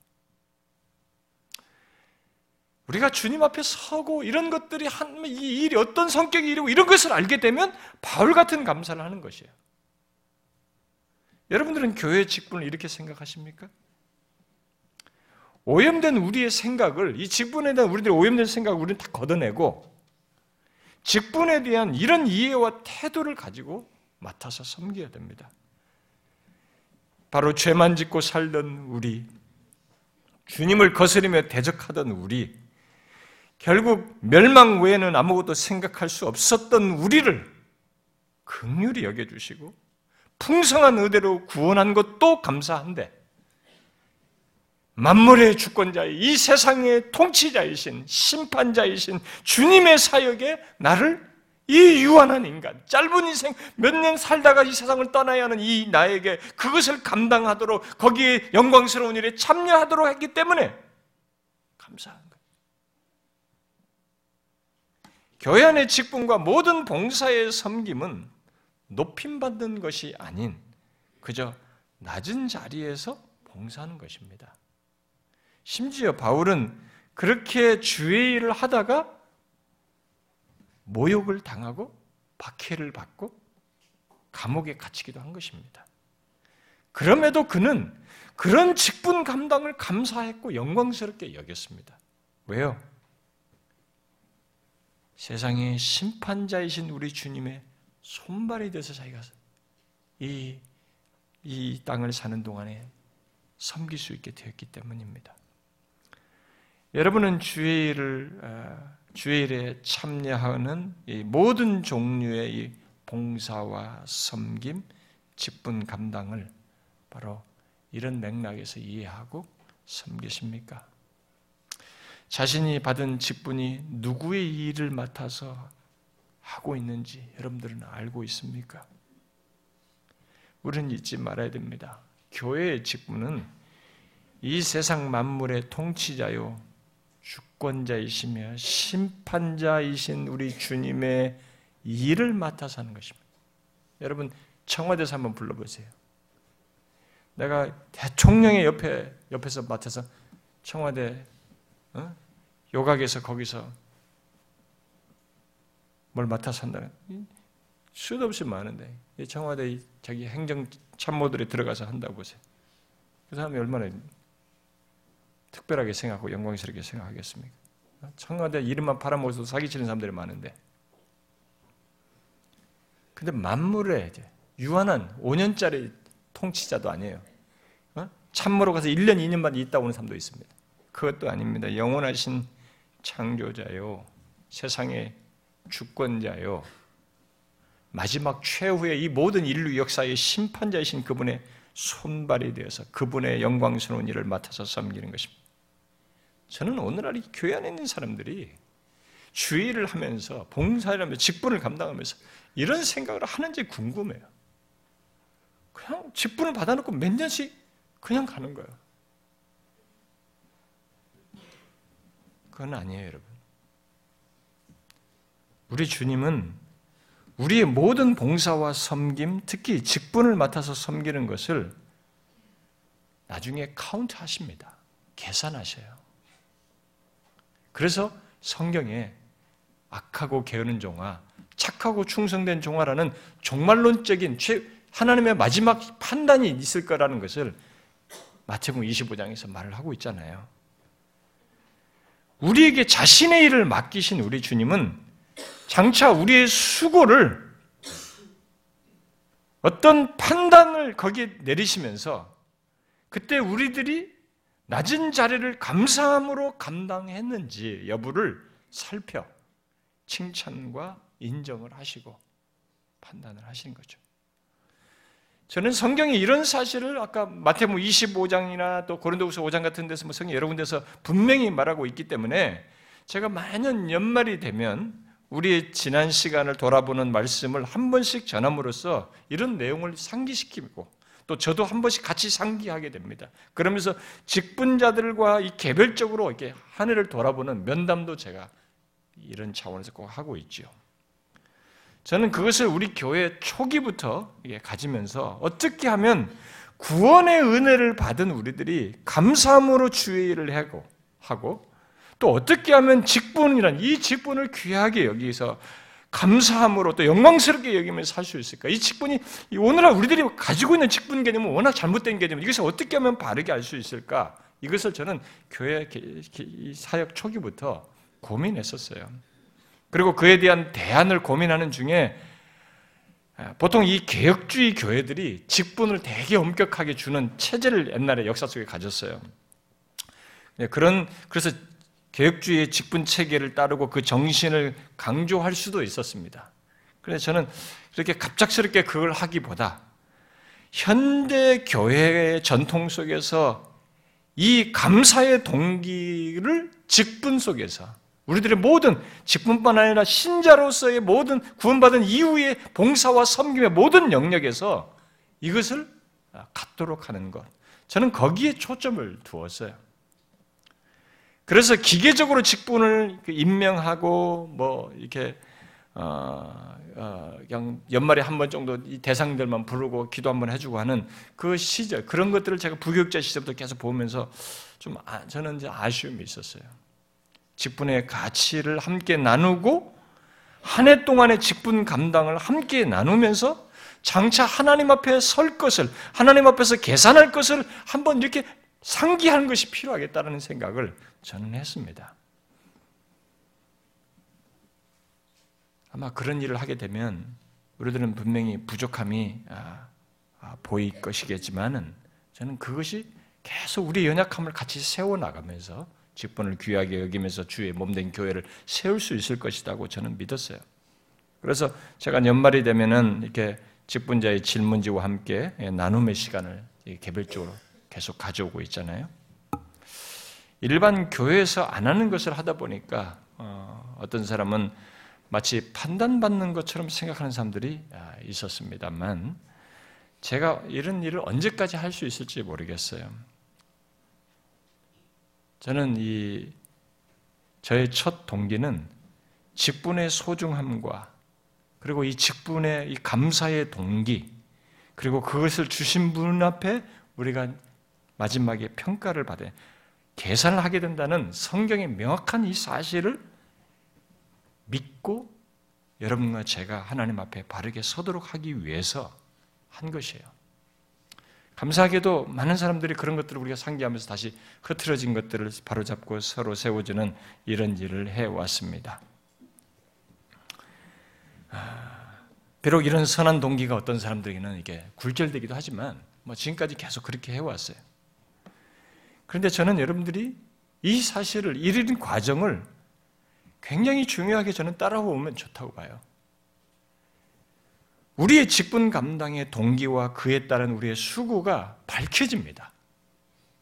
우리가 주님 앞에 서고 이런 것들이 한, 이 일이 어떤 성격이 이고 이런 것을 알게 되면 바울 같은 감사를 하는 것이에요. 여러분들은 교회 직분을 이렇게 생각하십니까? 오염된 우리의 생각을, 이 직분에 대한 우리들의 오염된 생각을 우리는 다 걷어내고, 직분에 대한 이런 이해와 태도를 가지고 맡아서 섬겨야 됩니다. 바로 죄만 짓고 살던 우리, 주님을 거스리며 대적하던 우리, 결국 멸망 외에는 아무것도 생각할 수 없었던 우리를 극률히 여겨주시고 풍성한 의대로 구원한 것도 감사한데 만물의 주권자이 이 세상의 통치자이신 심판자이신 주님의 사역에 나를 이 유한한 인간, 짧은 인생 몇 년 살다가 이 세상을 떠나야 하는 이 나에게 그것을 감당하도록 거기에 영광스러운 일에 참여하도록 했기 때문에 감사한 거예요. 교회 안의 직분과 모든 봉사의 섬김은 높임받는 것이 아닌 그저 낮은 자리에서 봉사하는 것입니다. 심지어 바울은 그렇게 주의 일을 하다가 모욕을 당하고 박해를 받고 감옥에 갇히기도 한 것입니다. 그럼에도 그는 그런 직분 감당을 감사했고 영광스럽게 여겼습니다. 왜요? 세상의 심판자이신 우리 주님의 손발이 돼서 자기가 이, 이 땅을 사는 동안에 섬길 수 있게 되었기 때문입니다. 여러분은 주일을 어, 주일에 참여하는 모든 종류의 이 봉사와 섬김, 직분 감당을 바로 이런 맥락에서 이해하고 섬기십니까? 자신이 받은 직분이 누구의 일을 맡아서 하고 있는지 여러분들은 알고 있습니까? 우리는 잊지 말아야 됩니다. 교회의 직분은 이 세상 만물의 통치자요, 주권자이시며 심판자이신 우리 주님의 일을 맡아서 하는 것입니다. 여러분 청와대에서 한번 불러보세요. 내가 대통령의 옆에 옆에서 맡아서 청와대 어? 요각에서 거기서 뭘 맡아서 한다. 수도 없이 많은데 청와대 자기 행정 참모들이 들어가서 한다고 보세요. 그 사람이 얼마나 특별하게 생각하고 영광스럽게 생각하겠습니까? 청와대 이름만 팔아먹어서 사기치는 사람들이 많은데. 근데 만물에 유한한 5년짜리 통치자도 아니에요. 어? 참모로 가서 1년, 2년만 있다 오는 사람도 있습니다. 그것도 아닙니다. 영원하신 창조자요. 세상의 주권자요. 마지막 최후의 이 모든 인류 역사의 심판자이신 그분의 손발이 되어서 그분의 영광스러운 일을 맡아서 섬기는 것입니다. 저는 오늘날 이 교회 안에 있는 사람들이 주의를 하면서 봉사를 하면서 직분을 감당하면서 이런 생각을 하는지 궁금해요. 그냥 직분을 받아놓고 몇 년씩 그냥 가는 거예요. 그건 아니에요, 여러분. 우리 주님은 우리의 모든 봉사와 섬김, 특히 직분을 맡아서 섬기는 것을 나중에 카운트 하십니다. 계산하셔요. 그래서 성경에 악하고 게으른 종아, 착하고 충성된 종아라는 종말론적인 하나님의 마지막 판단이 있을 거라는 것을 마태복음 25장에서 말을 하고 있잖아요. 우리에게 자신의 일을 맡기신 우리 주님은 장차 우리의 수고를 어떤 판단을 거기에 내리시면서 그때 우리들이 낮은 자리를 감사함으로 감당했는지 여부를 살펴 칭찬과 인정을 하시고 판단을 하시는 거죠. 저는 성경에 이런 사실을 아까 마태복음 25장이나 또 고린도후서 5장 같은 데서 뭐 성경 여러 군데서 분명히 말하고 있기 때문에 제가 매년 연말이 되면 우리의 지난 시간을 돌아보는 말씀을 한 번씩 전함으로써 이런 내용을 상기시키고 또 저도 한 번씩 같이 상기하게 됩니다. 그러면서 직분자들과 이 개별적으로 이렇게 한 해를 돌아보는 면담도 제가 이런 차원에서 꼭 하고 있죠. 저는 그것을 우리 교회 초기부터 가지면서 어떻게 하면 구원의 은혜를 받은 우리들이 감사함으로 주의 일을 하고 하고 또 어떻게 하면 직분이란 이 직분을 귀하게 여기서 감사함으로 또 영광스럽게 여기면서 살 수 있을까? 이 직분이 오늘날 우리들이 가지고 있는 직분 개념은 워낙 잘못된 개념. 이것을 어떻게 하면 바르게 알 수 있을까? 이것을 저는 교회 사역 초기부터 고민했었어요. 그리고 그에 대한 대안을 고민하는 중에 아, 보통 이 개혁주의 교회들이 직분을 되게 엄격하게 주는 체제를 옛날에 역사 속에 가졌어요. 네, 그런 그래서 개혁주의의 직분 체계를 따르고 그 정신을 강조할 수도 있었습니다. 그래서 저는 그렇게 갑작스럽게 그걸 하기보다 현대 교회의 전통 속에서 이 감사의 동기를 직분 속에서 우리들의 모든 직분뿐 아니라 신자로서의 모든 구원받은 이후의 봉사와 섬김의 모든 영역에서 이것을 갖도록 하는 것. 저는 거기에 초점을 두었어요. 그래서 기계적으로 직분을 그 임명하고 뭐 이렇게 어, 어, 그냥 연말에 한 번 정도 이 대상들만 부르고 기도 한 번 해주고 하는 그 시절 그런 것들을 제가 부교육자 시절부터 계속 보면서 좀 아, 저는 이제 아쉬움이 있었어요. 직분의 가치를 함께 나누고 한 해 동안의 직분 감당을 함께 나누면서 장차 하나님 앞에 설 것을 하나님 앞에서 계산할 것을 한번 이렇게 상기하는 것이 필요하겠다는 생각을 저는 했습니다. 아마 그런 일을 하게 되면 우리들은 분명히 부족함이 아, 아, 보일 것이겠지만은 저는 그것이 계속 우리 연약함을 같이 세워 나가면서 직분을 귀하게 여기면서 주의 몸된 교회를 세울 수 있을 것이라고 저는 믿었어요. 그래서 제가 연말이 되면은 이렇게 직분자의 질문지와 함께 나눔의 시간을 개별적으로 계속 가져오고 있잖아요. 일반 교회에서 안 하는 것을 하다 보니까 어, 떤 사람은 마치 판단받는 것처럼 생각하는 사람들이 아, 있었습니다만 제가 이런 일을 언제까지 할 수 있을지 모르겠어요. 저는 이 저의 첫 동기는 직분의 소중함과 그리고 이 직분의 이 감사의 동기 그리고 그것을 주신 분 앞에 우리가 마지막에 평가를 받아 계산을 하게 된다는 성경의 명확한 이 사실을 믿고 여러분과 제가 하나님 앞에 바르게 서도록 하기 위해서 한 것이에요. 감사하게도 많은 사람들이 그런 것들을 우리가 상기하면서 다시 흐트러진 것들을 바로잡고 서로 세워주는 이런 일을 해왔습니다. 아, 비록 이런 선한 동기가 어떤 사람들에게는 이게 굴절되기도 하지만 뭐 지금까지 계속 그렇게 해왔어요. 그런데 저는 여러분들이 이 사실을 이르는 과정을 굉장히 중요하게 저는 따라오면 좋다고 봐요. 우리의 직분 감당의 동기와 그에 따른 우리의 수고가 밝혀집니다.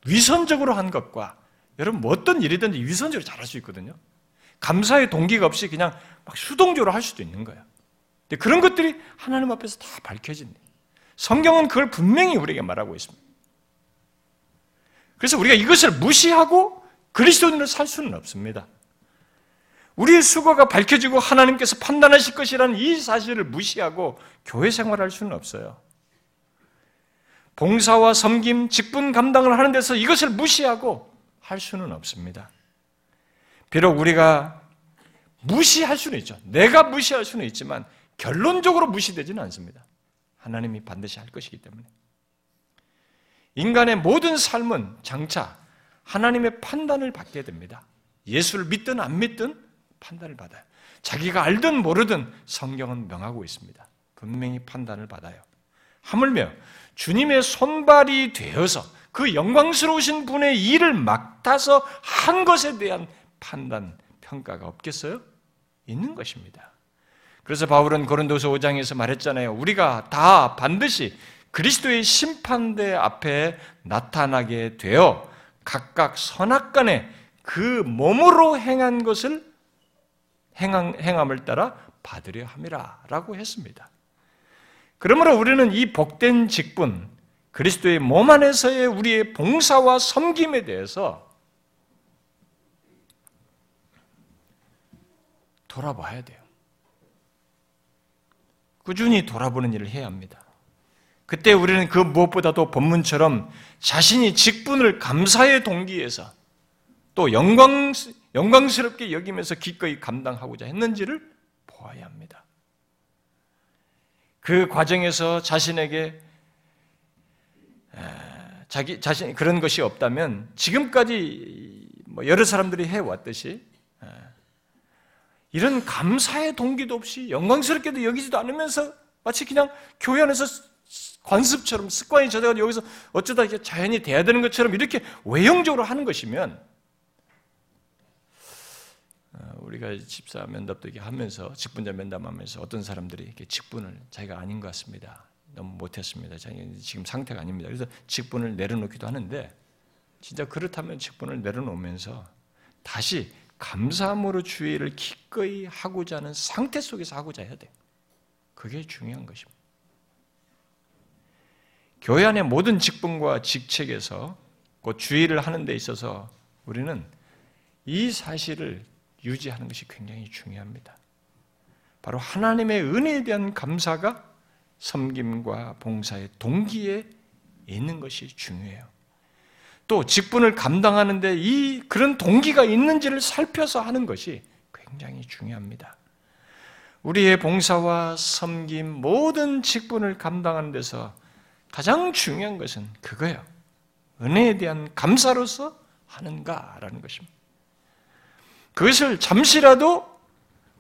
위선적으로 한 것과 여러분 뭐 어떤 일이든지 위선적으로 잘할 수 있거든요. 감사의 동기가 없이 그냥 막 수동적으로 할 수도 있는 거예요. 근데 그런 것들이 하나님 앞에서 다 밝혀진다. 성경은 그걸 분명히 우리에게 말하고 있습니다. 그래서 우리가 이것을 무시하고 그리스도인으로 살 수는 없습니다. 우리의 수고가 밝혀지고 하나님께서 판단하실 것이라는 이 사실을 무시하고 교회 생활할 수는 없어요. 봉사와 섬김, 직분 감당을 하는 데서 이것을 무시하고 할 수는 없습니다. 비록 우리가 무시할 수는 있죠. 내가 무시할 수는 있지만 결론적으로 무시되지는 않습니다. 하나님이 반드시 할 것이기 때문에. 인간의 모든 삶은 장차 하나님의 판단을 받게 됩니다. 예수를 믿든 안 믿든 판단을 받아요. 자기가 알든 모르든 성경은 명하고 있습니다. 분명히 판단을 받아요. 하물며 주님의 손발이 되어서 그 영광스러우신 분의 일을 맡아서 한 것에 대한 판단, 평가가 없겠어요? 있는 것입니다. 그래서 바울은 고린도서 5장에서 말했잖아요. 우리가 다 반드시 그리스도의 심판대 앞에 나타나게 되어 각각 선악간에 그 몸으로 행한 것을 행함, 행함을 따라 받으려 함이라 라고 했습니다. 그러므로 우리는 이 복된 직분, 그리스도의 몸 안에서의 우리의 봉사와 섬김에 대해서 돌아봐야 돼요. 꾸준히 돌아보는 일을 해야 합니다. 그때 우리는 그 무엇보다도 본문처럼 자신이 직분을 감사의 동기에서 또 영광, 영광스럽게 여기면서 기꺼이 감당하고자 했는지를 보아야 합니다. 그 과정에서 자신에게 자기 자신 그런 것이 없다면 지금까지 뭐 여러 사람들이 해 왔듯이 이런 감사의 동기도 없이 영광스럽게도 여기지도 않으면서 마치 그냥 교회 안에서 관습처럼 습관이 저대가 여기서 어쩌다 이게 자연이 돼야 되는 것처럼 이렇게 외형적으로 하는 것이면 어, 우리가 집사 면담도 이렇게 하면서 직분자 면담하면서 어떤 사람들이 이렇게 직분을 자기가 아닌 것 같습니다. 너무 못했습니다. 지금 상태가 아닙니다. 그래서 직분을 내려놓기도 하는데 진짜 그렇다면 직분을 내려놓으면서 다시 감사함으로 주의를 기꺼이 하고자 하는 상태 속에서 하고자 해야 돼. 그게 중요한 것입니다. 교회 안의 모든 직분과 직책에서 그 주의를 하는 데 있어서 우리는 이 사실을 유지하는 것이 굉장히 중요합니다. 바로 하나님의 은혜에 대한 감사가 섬김과 봉사의 동기에 있는 것이 중요해요. 또 직분을 감당하는데 이 그런 동기가 있는지를 살펴서 하는 것이 굉장히 중요합니다. 우리의 봉사와 섬김 모든 직분을 감당하는 데서 가장 중요한 것은 그거예요. 은혜에 대한 감사로서 하는가라는 것입니다. 그것을 잠시라도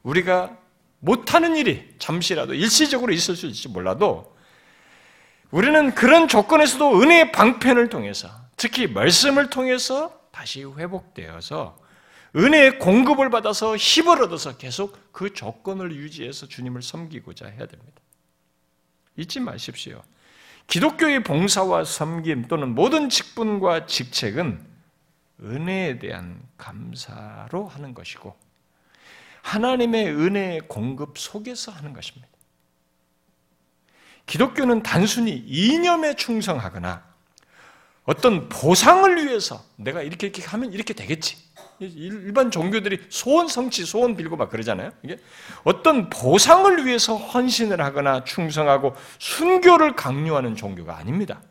우리가 못하는 일이 잠시라도 일시적으로 있을 수 있을지 몰라도 우리는 그런 조건에서도 은혜의 방편을 통해서 특히 말씀을 통해서 다시 회복되어서 은혜의 공급을 받아서 힘을 얻어서 계속 그 조건을 유지해서 주님을 섬기고자 해야 됩니다. 잊지 마십시오. 기독교의 봉사와 섬김 또는 모든 직분과 직책은 은혜에 대한 감사로 하는 것이고 하나님의 은혜의 공급 속에서 하는 것입니다. 기독교는 단순히 이념에 충성하거나 어떤 보상을 위해서 내가 이렇게 이렇게 하면 이렇게 되겠지. 일반 종교들이 소원 성취, 소원 빌고 막 그러잖아요. 이게 어떤 보상을 위해서 헌신을 하거나 충성하고 순교를 강요하는 종교가 아닙니다.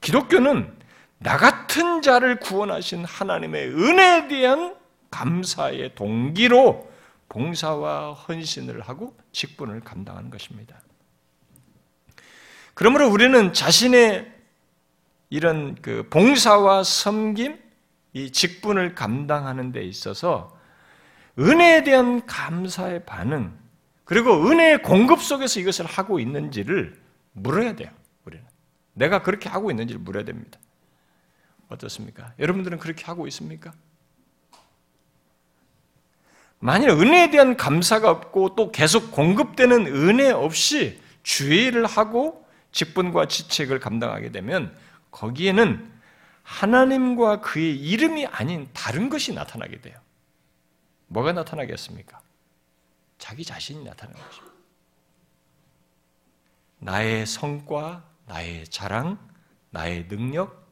기독교는 나 같은 자를 구원하신 하나님의 은혜에 대한 감사의 동기로 봉사와 헌신을 하고 직분을 감당하는 것입니다. 그러므로 우리는 자신의 이런 그 봉사와 섬김, 이 직분을 감당하는 데 있어서 은혜에 대한 감사의 반응, 그리고 은혜의 공급 속에서 이것을 하고 있는지를 물어야 돼요, 우리는. 내가 그렇게 하고 있는지를 물어야 됩니다. 어떻습니까? 여러분들은 그렇게 하고 있습니까? 만일 은혜에 대한 감사가 없고 또 계속 공급되는 은혜 없이 주의를 하고 직분과 지책을 감당하게 되면 거기에는 하나님과 그의 이름이 아닌 다른 것이 나타나게 돼요. 뭐가 나타나겠습니까? 자기 자신이 나타나는 것입니다. 나의 성과, 나의 자랑, 나의 능력,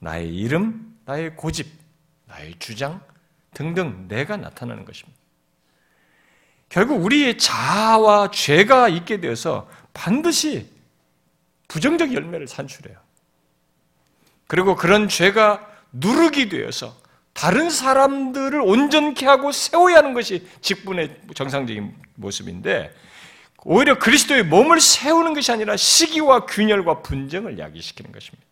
나의 이름, 나의 고집, 나의 주장 등등 내가 나타나는 것입니다. 결국 우리의 자아와 죄가 있게 되어서 반드시 부정적 열매를 산출해요. 그리고 그런 죄가 누르기 되어서 다른 사람들을 온전케 하고 세워야 하는 것이 직분의 정상적인 모습인데 오히려 그리스도의 몸을 세우는 것이 아니라 시기와 균열과 분쟁을 야기시키는 것입니다.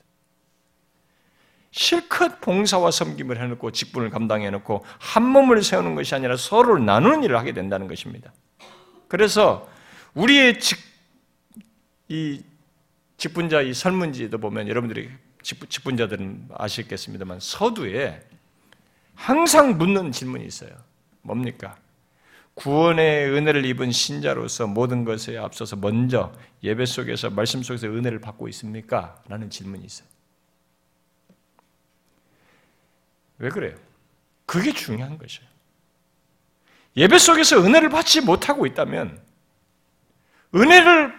실컷 봉사와 섬김을 해놓고 직분을 감당해놓고 한 몸을 세우는 것이 아니라 서로를 나누는 일을 하게 된다는 것입니다. 그래서 우리의 직, 이 직분자 이 설문지도 보면 여러분들이 직분자들은 아시겠습니다만 서두에 항상 묻는 질문이 있어요. 뭡니까? 구원의 은혜를 입은 신자로서 모든 것에 앞서서 먼저 예배 속에서 말씀 속에서 은혜를 받고 있습니까? 라는 질문이 있어요. 왜 그래요? 그게 중요한 것이에요. 예배 속에서 은혜를 받지 못하고 있다면 은혜를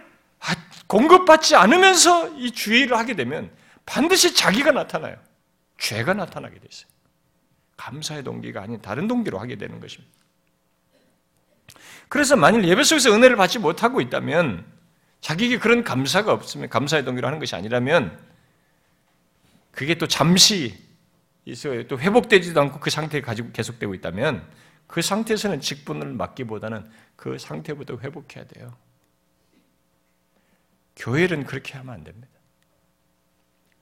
공급받지 않으면서 이 주의를 하게 되면 반드시 자기가 나타나요. 죄가 나타나게 돼 있어요. 감사의 동기가 아닌 다른 동기로 하게 되는 것입니다. 그래서 만일 예배 속에서 은혜를 받지 못하고 있다면 자기에게 그런 감사가 없으면 감사의 동기로 하는 것이 아니라면 그게 또 잠시 있어요. 또 회복되지도 않고 그 상태에 가지고 계속되고 있다면 그 상태에서는 직분을 맡기보다는 그 상태부터 회복해야 돼요. 교회는 그렇게 하면 안 됩니다.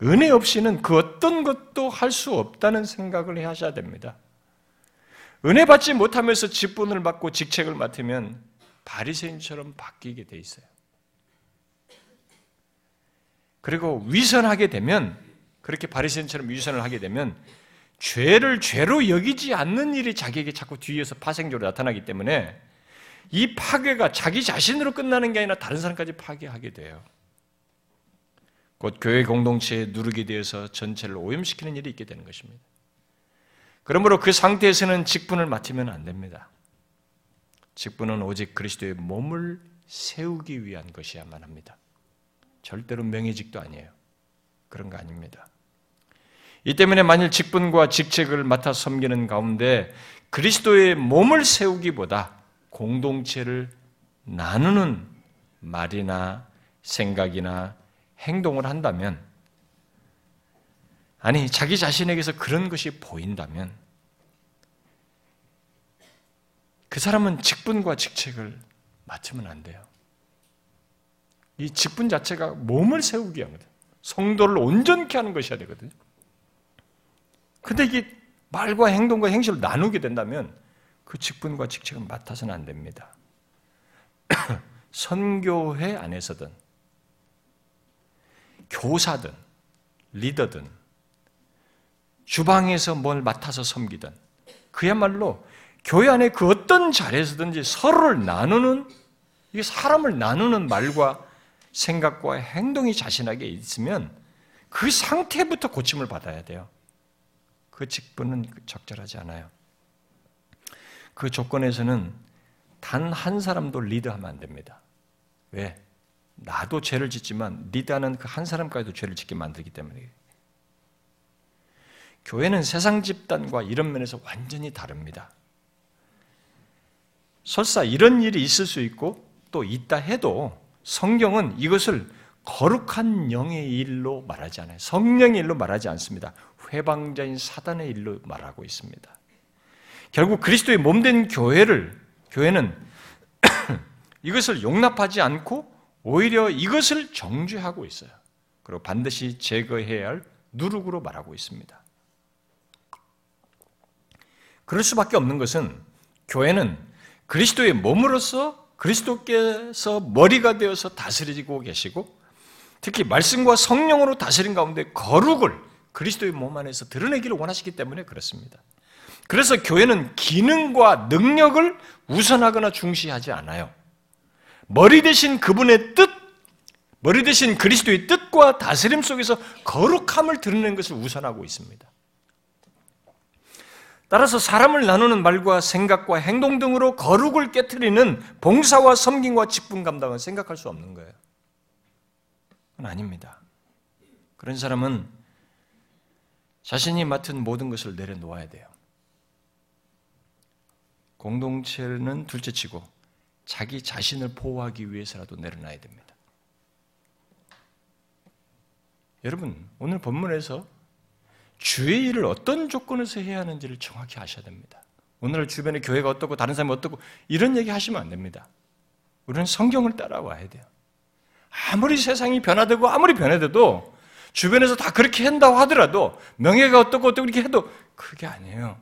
은혜 없이는 그 어떤 것도 할 수 없다는 생각을 하셔야 됩니다. 은혜 받지 못하면서 직분을 맡고 직책을 맡으면 바리새인처럼 바뀌게 돼 있어요. 그리고 위선하게 되면 그렇게 바리새인처럼 위선을 하게 되면 죄를 죄로 여기지 않는 일이 자기에게 자꾸 뒤에서 파생적으로 나타나기 때문에 이 파괴가 자기 자신으로 끝나는 게 아니라 다른 사람까지 파괴하게 돼요. 곧 교회 공동체에 누르게 되어서 전체를 오염시키는 일이 있게 되는 것입니다. 그러므로 그 상태에서는 직분을 맡으면 안 됩니다. 직분은 오직 그리스도의 몸을 세우기 위한 것이야만 합니다. 절대로 명예직도 아니에요. 그런 거 아닙니다. 이 때문에 만일 직분과 직책을 맡아 섬기는 가운데 그리스도의 몸을 세우기보다 공동체를 나누는 말이나 생각이나 행동을 한다면 아니, 자기 자신에게서 그런 것이 보인다면 그 사람은 직분과 직책을 맡으면 안 돼요. 이 직분 자체가 몸을 세우기 합니다. 성도를 온전케 하는 것이어야 되거든요. 근데 이게 말과 행동과 행실을 나누게 된다면 그 직분과 직책은 맡아서는 안 됩니다. 선교회 안에서든 교사든 리더든 주방에서 뭘 맡아서 섬기든 그야말로 교회 안에 그 어떤 자리에서든지 서로를 나누는 이게 사람을 나누는 말과 생각과 행동이 자신에게 있으면 그 상태부터 고침을 받아야 돼요. 그 직분은 적절하지 않아요. 그 조건에서는 단 한 사람도 리드하면 안 됩니다. 왜? 나도 죄를 짓지만 리드하는 그 한 사람까지도 죄를 짓게 만들기 때문에 교회는 세상 집단과 이런 면에서 완전히 다릅니다. 설사 이런 일이 있을 수 있고 또 있다 해도 성경은 이것을 거룩한 영의 일로 말하지 않아요. 성령의 일로 말하지 않습니다. 회방자인 사단의 일로 말하고 있습니다. 결국 그리스도의 몸된 교회를 교회는 이것을 용납하지 않고 오히려 이것을 정죄하고 있어요. 그리고 반드시 제거해야 할 누룩으로 말하고 있습니다. 그럴 수밖에 없는 것은 교회는 그리스도의 몸으로서 그리스도께서 머리가 되어서 다스리고 계시고 특히 말씀과 성령으로 다스린 가운데 거룩을 그리스도의 몸 안에서 드러내기를 원하시기 때문에 그렇습니다. 그래서 교회는 기능과 능력을 우선하거나 중시하지 않아요. 머리 대신 그분의 뜻, 머리 대신 그리스도의 뜻과 다스림 속에서 거룩함을 드러내는 것을 우선하고 있습니다. 따라서 사람을 나누는 말과 생각과 행동 등으로 거룩을 깨뜨리는 봉사와 섬김과 직분 감당은 생각할 수 없는 거예요. 아닙니다. 그런 사람은 자신이 맡은 모든 것을 내려놓아야 돼요. 공동체는 둘째 치고 자기 자신을 보호하기 위해서라도 내려놔야 됩니다. 여러분, 오늘 본문에서 주의 일을 어떤 조건에서 해야 하는지를 정확히 아셔야 됩니다. 오늘 주변의 교회가 어떻고 다른 사람이 어떻고 이런 얘기 하시면 안 됩니다. 우리는 성경을 따라와야 돼요. 아무리 세상이 변화되고 아무리 변화돼도 주변에서 다 그렇게 한다고 하더라도 명예가 어떻고 어떻고 이렇게 해도 그게 아니에요.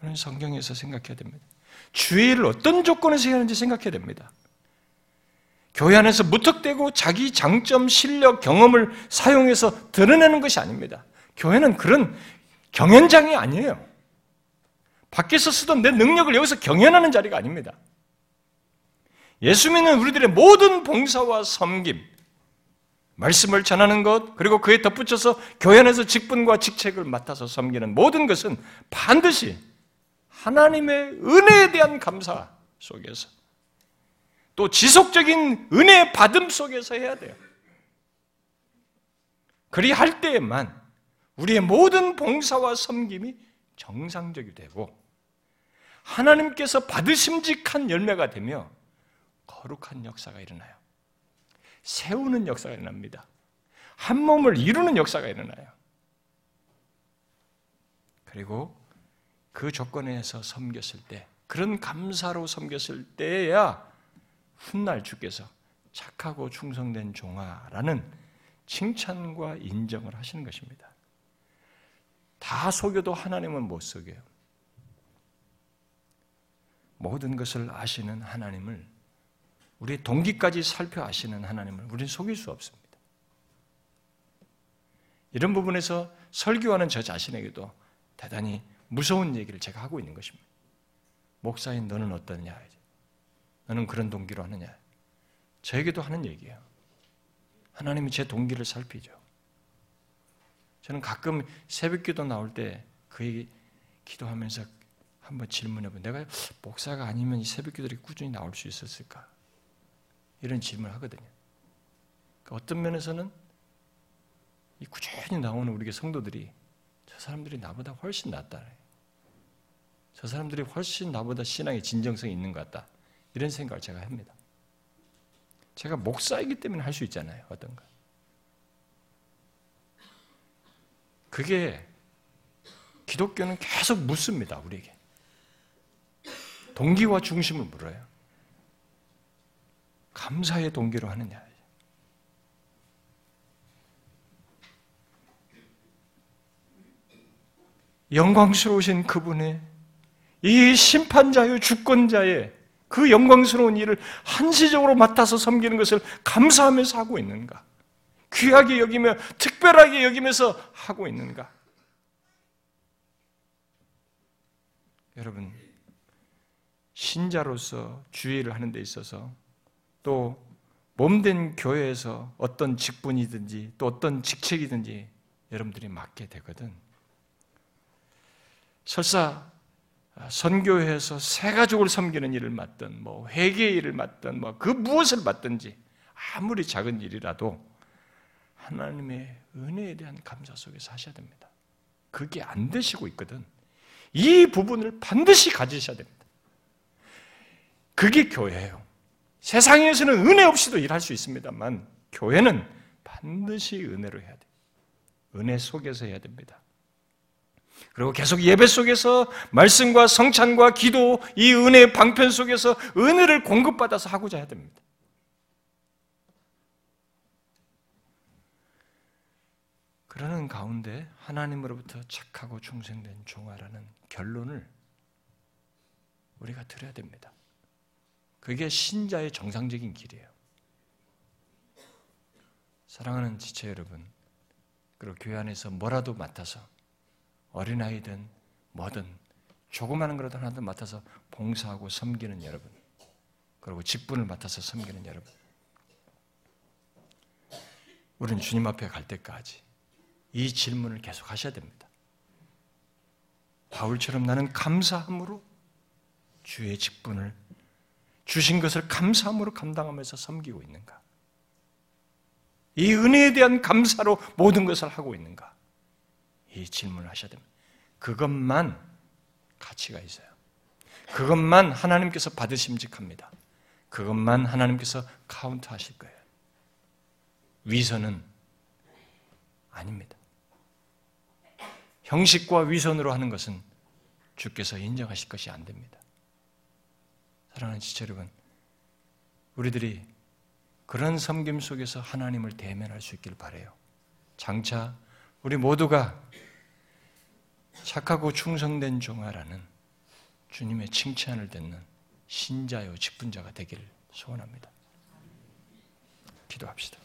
우리는 성경에서 생각해야 됩니다. 주의를 어떤 조건에서 해야 하는지 생각해야 됩니다. 교회 안에서 무턱대고 자기 장점, 실력, 경험을 사용해서 드러내는 것이 아닙니다. 교회는 그런 경연장이 아니에요. 밖에서 쓰던 내 능력을 여기서 경연하는 자리가 아닙니다. 예수 믿는 우리들의 모든 봉사와 섬김, 말씀을 전하는 것, 그리고 그에 덧붙여서 교회 안에서 직분과 직책을 맡아서 섬기는 모든 것은 반드시 하나님의 은혜에 대한 감사 속에서 또 지속적인 은혜 받음 속에서 해야 돼요. 그리 할 때에만 우리의 모든 봉사와 섬김이 정상적이 되고 하나님께서 받으심직한 열매가 되며 거룩한 역사가 일어나요. 세우는 역사가 일어납니다. 한 몸을 이루는 역사가 일어나요. 그리고 그 조건에서 섬겼을 때, 그런 감사로 섬겼을 때야 훗날 주께서 착하고 충성된 종아라는 칭찬과 인정을 하시는 것입니다. 다 속여도 하나님은 못 속여요. 모든 것을 아시는 하나님을 우리 동기까지 살펴 아시는 하나님을 우리는 속일 수 없습니다. 이런 부분에서 설교하는 저 자신에게도 대단히 무서운 얘기를 제가 하고 있는 것입니다. 목사인 너는 어떠냐? 너는 그런 동기로 하느냐? 저에게도 하는 얘기예요. 하나님이 제 동기를 살피죠. 저는 가끔 새벽 기도 나올 때 그 기도하면서 한번 질문해 보 내가 목사가 아니면 이 새벽 기도를 꾸준히 나올 수 있었을까? 이런 질문을 하거든요. 그러니까 어떤 면에서는 이 꾸준히 나오는 우리 성도들이 저 사람들이 나보다 훨씬 낫다. 저 사람들이 훨씬 나보다 신앙의 진정성이 있는 것 같다. 이런 생각을 제가 합니다. 제가 목사이기 때문에 할 수 있잖아요. 어떤가. 그게 기독교는 계속 묻습니다. 우리에게. 동기와 중심을 물어요. 감사의 동기로 하느냐. 영광스러우신 그분의 이 심판자요 주권자의 그 영광스러운 일을 한시적으로 맡아서 섬기는 것을 감사하면서 하고 있는가? 귀하게 여기며 특별하게 여기면서 하고 있는가? 여러분, 신자로서 주의를 하는 데 있어서 또 몸된 교회에서 어떤 직분이든지 또 어떤 직책이든지 여러분들이 맡게 되거든. 설사 선교회에서 새 가족을 섬기는 일을 맡든 뭐 회계 일을 맡든 뭐 그 무엇을 맡든지 아무리 작은 일이라도 하나님의 은혜에 대한 감사 속에서 하셔야 됩니다. 그게 안 되시고 있거든. 이 부분을 반드시 가지셔야 됩니다. 그게 교회예요. 세상에서는 은혜 없이도 일할 수 있습니다만 교회는 반드시 은혜로 해야 돼요. 은혜 속에서 해야 됩니다. 그리고 계속 예배 속에서 말씀과 성찬과 기도, 이 은혜의 방편 속에서 은혜를 공급받아서 하고자 해야 됩니다. 그러는 가운데 하나님으로부터 착하고 충성된 종아라는 결론을 우리가 들어야 됩니다. 그게 신자의 정상적인 길이에요. 사랑하는 지체 여러분, 그리고 교회 안에서 뭐라도 맡아서 어린아이든 뭐든 조그마한 거라도 하나도 맡아서 봉사하고 섬기는 여러분, 그리고 직분을 맡아서 섬기는 여러분, 우리는 주님 앞에 갈 때까지 이 질문을 계속 하셔야 됩니다. 바울처럼 나는 감사함으로 주의 직분을 주신 것을 감사함으로 감당하면서 섬기고 있는가? 이 은혜에 대한 감사로 모든 것을 하고 있는가? 이 질문을 하셔야 됩니다. 그것만 가치가 있어요. 그것만 하나님께서 받으심직합니다. 그것만 하나님께서 카운트 하실 거예요. 위선은 아닙니다. 형식과 위선으로 하는 것은 주께서 인정하실 것이 안 됩니다. 사랑하는 지체 여러분, 우리들이 그런 섬김 속에서 하나님을 대면할 수 있기를 바래요. 장차 우리 모두가 착하고 충성된 종아라는 주님의 칭찬을 듣는 신자요 직분자가 되기를 소원합니다. 기도합시다.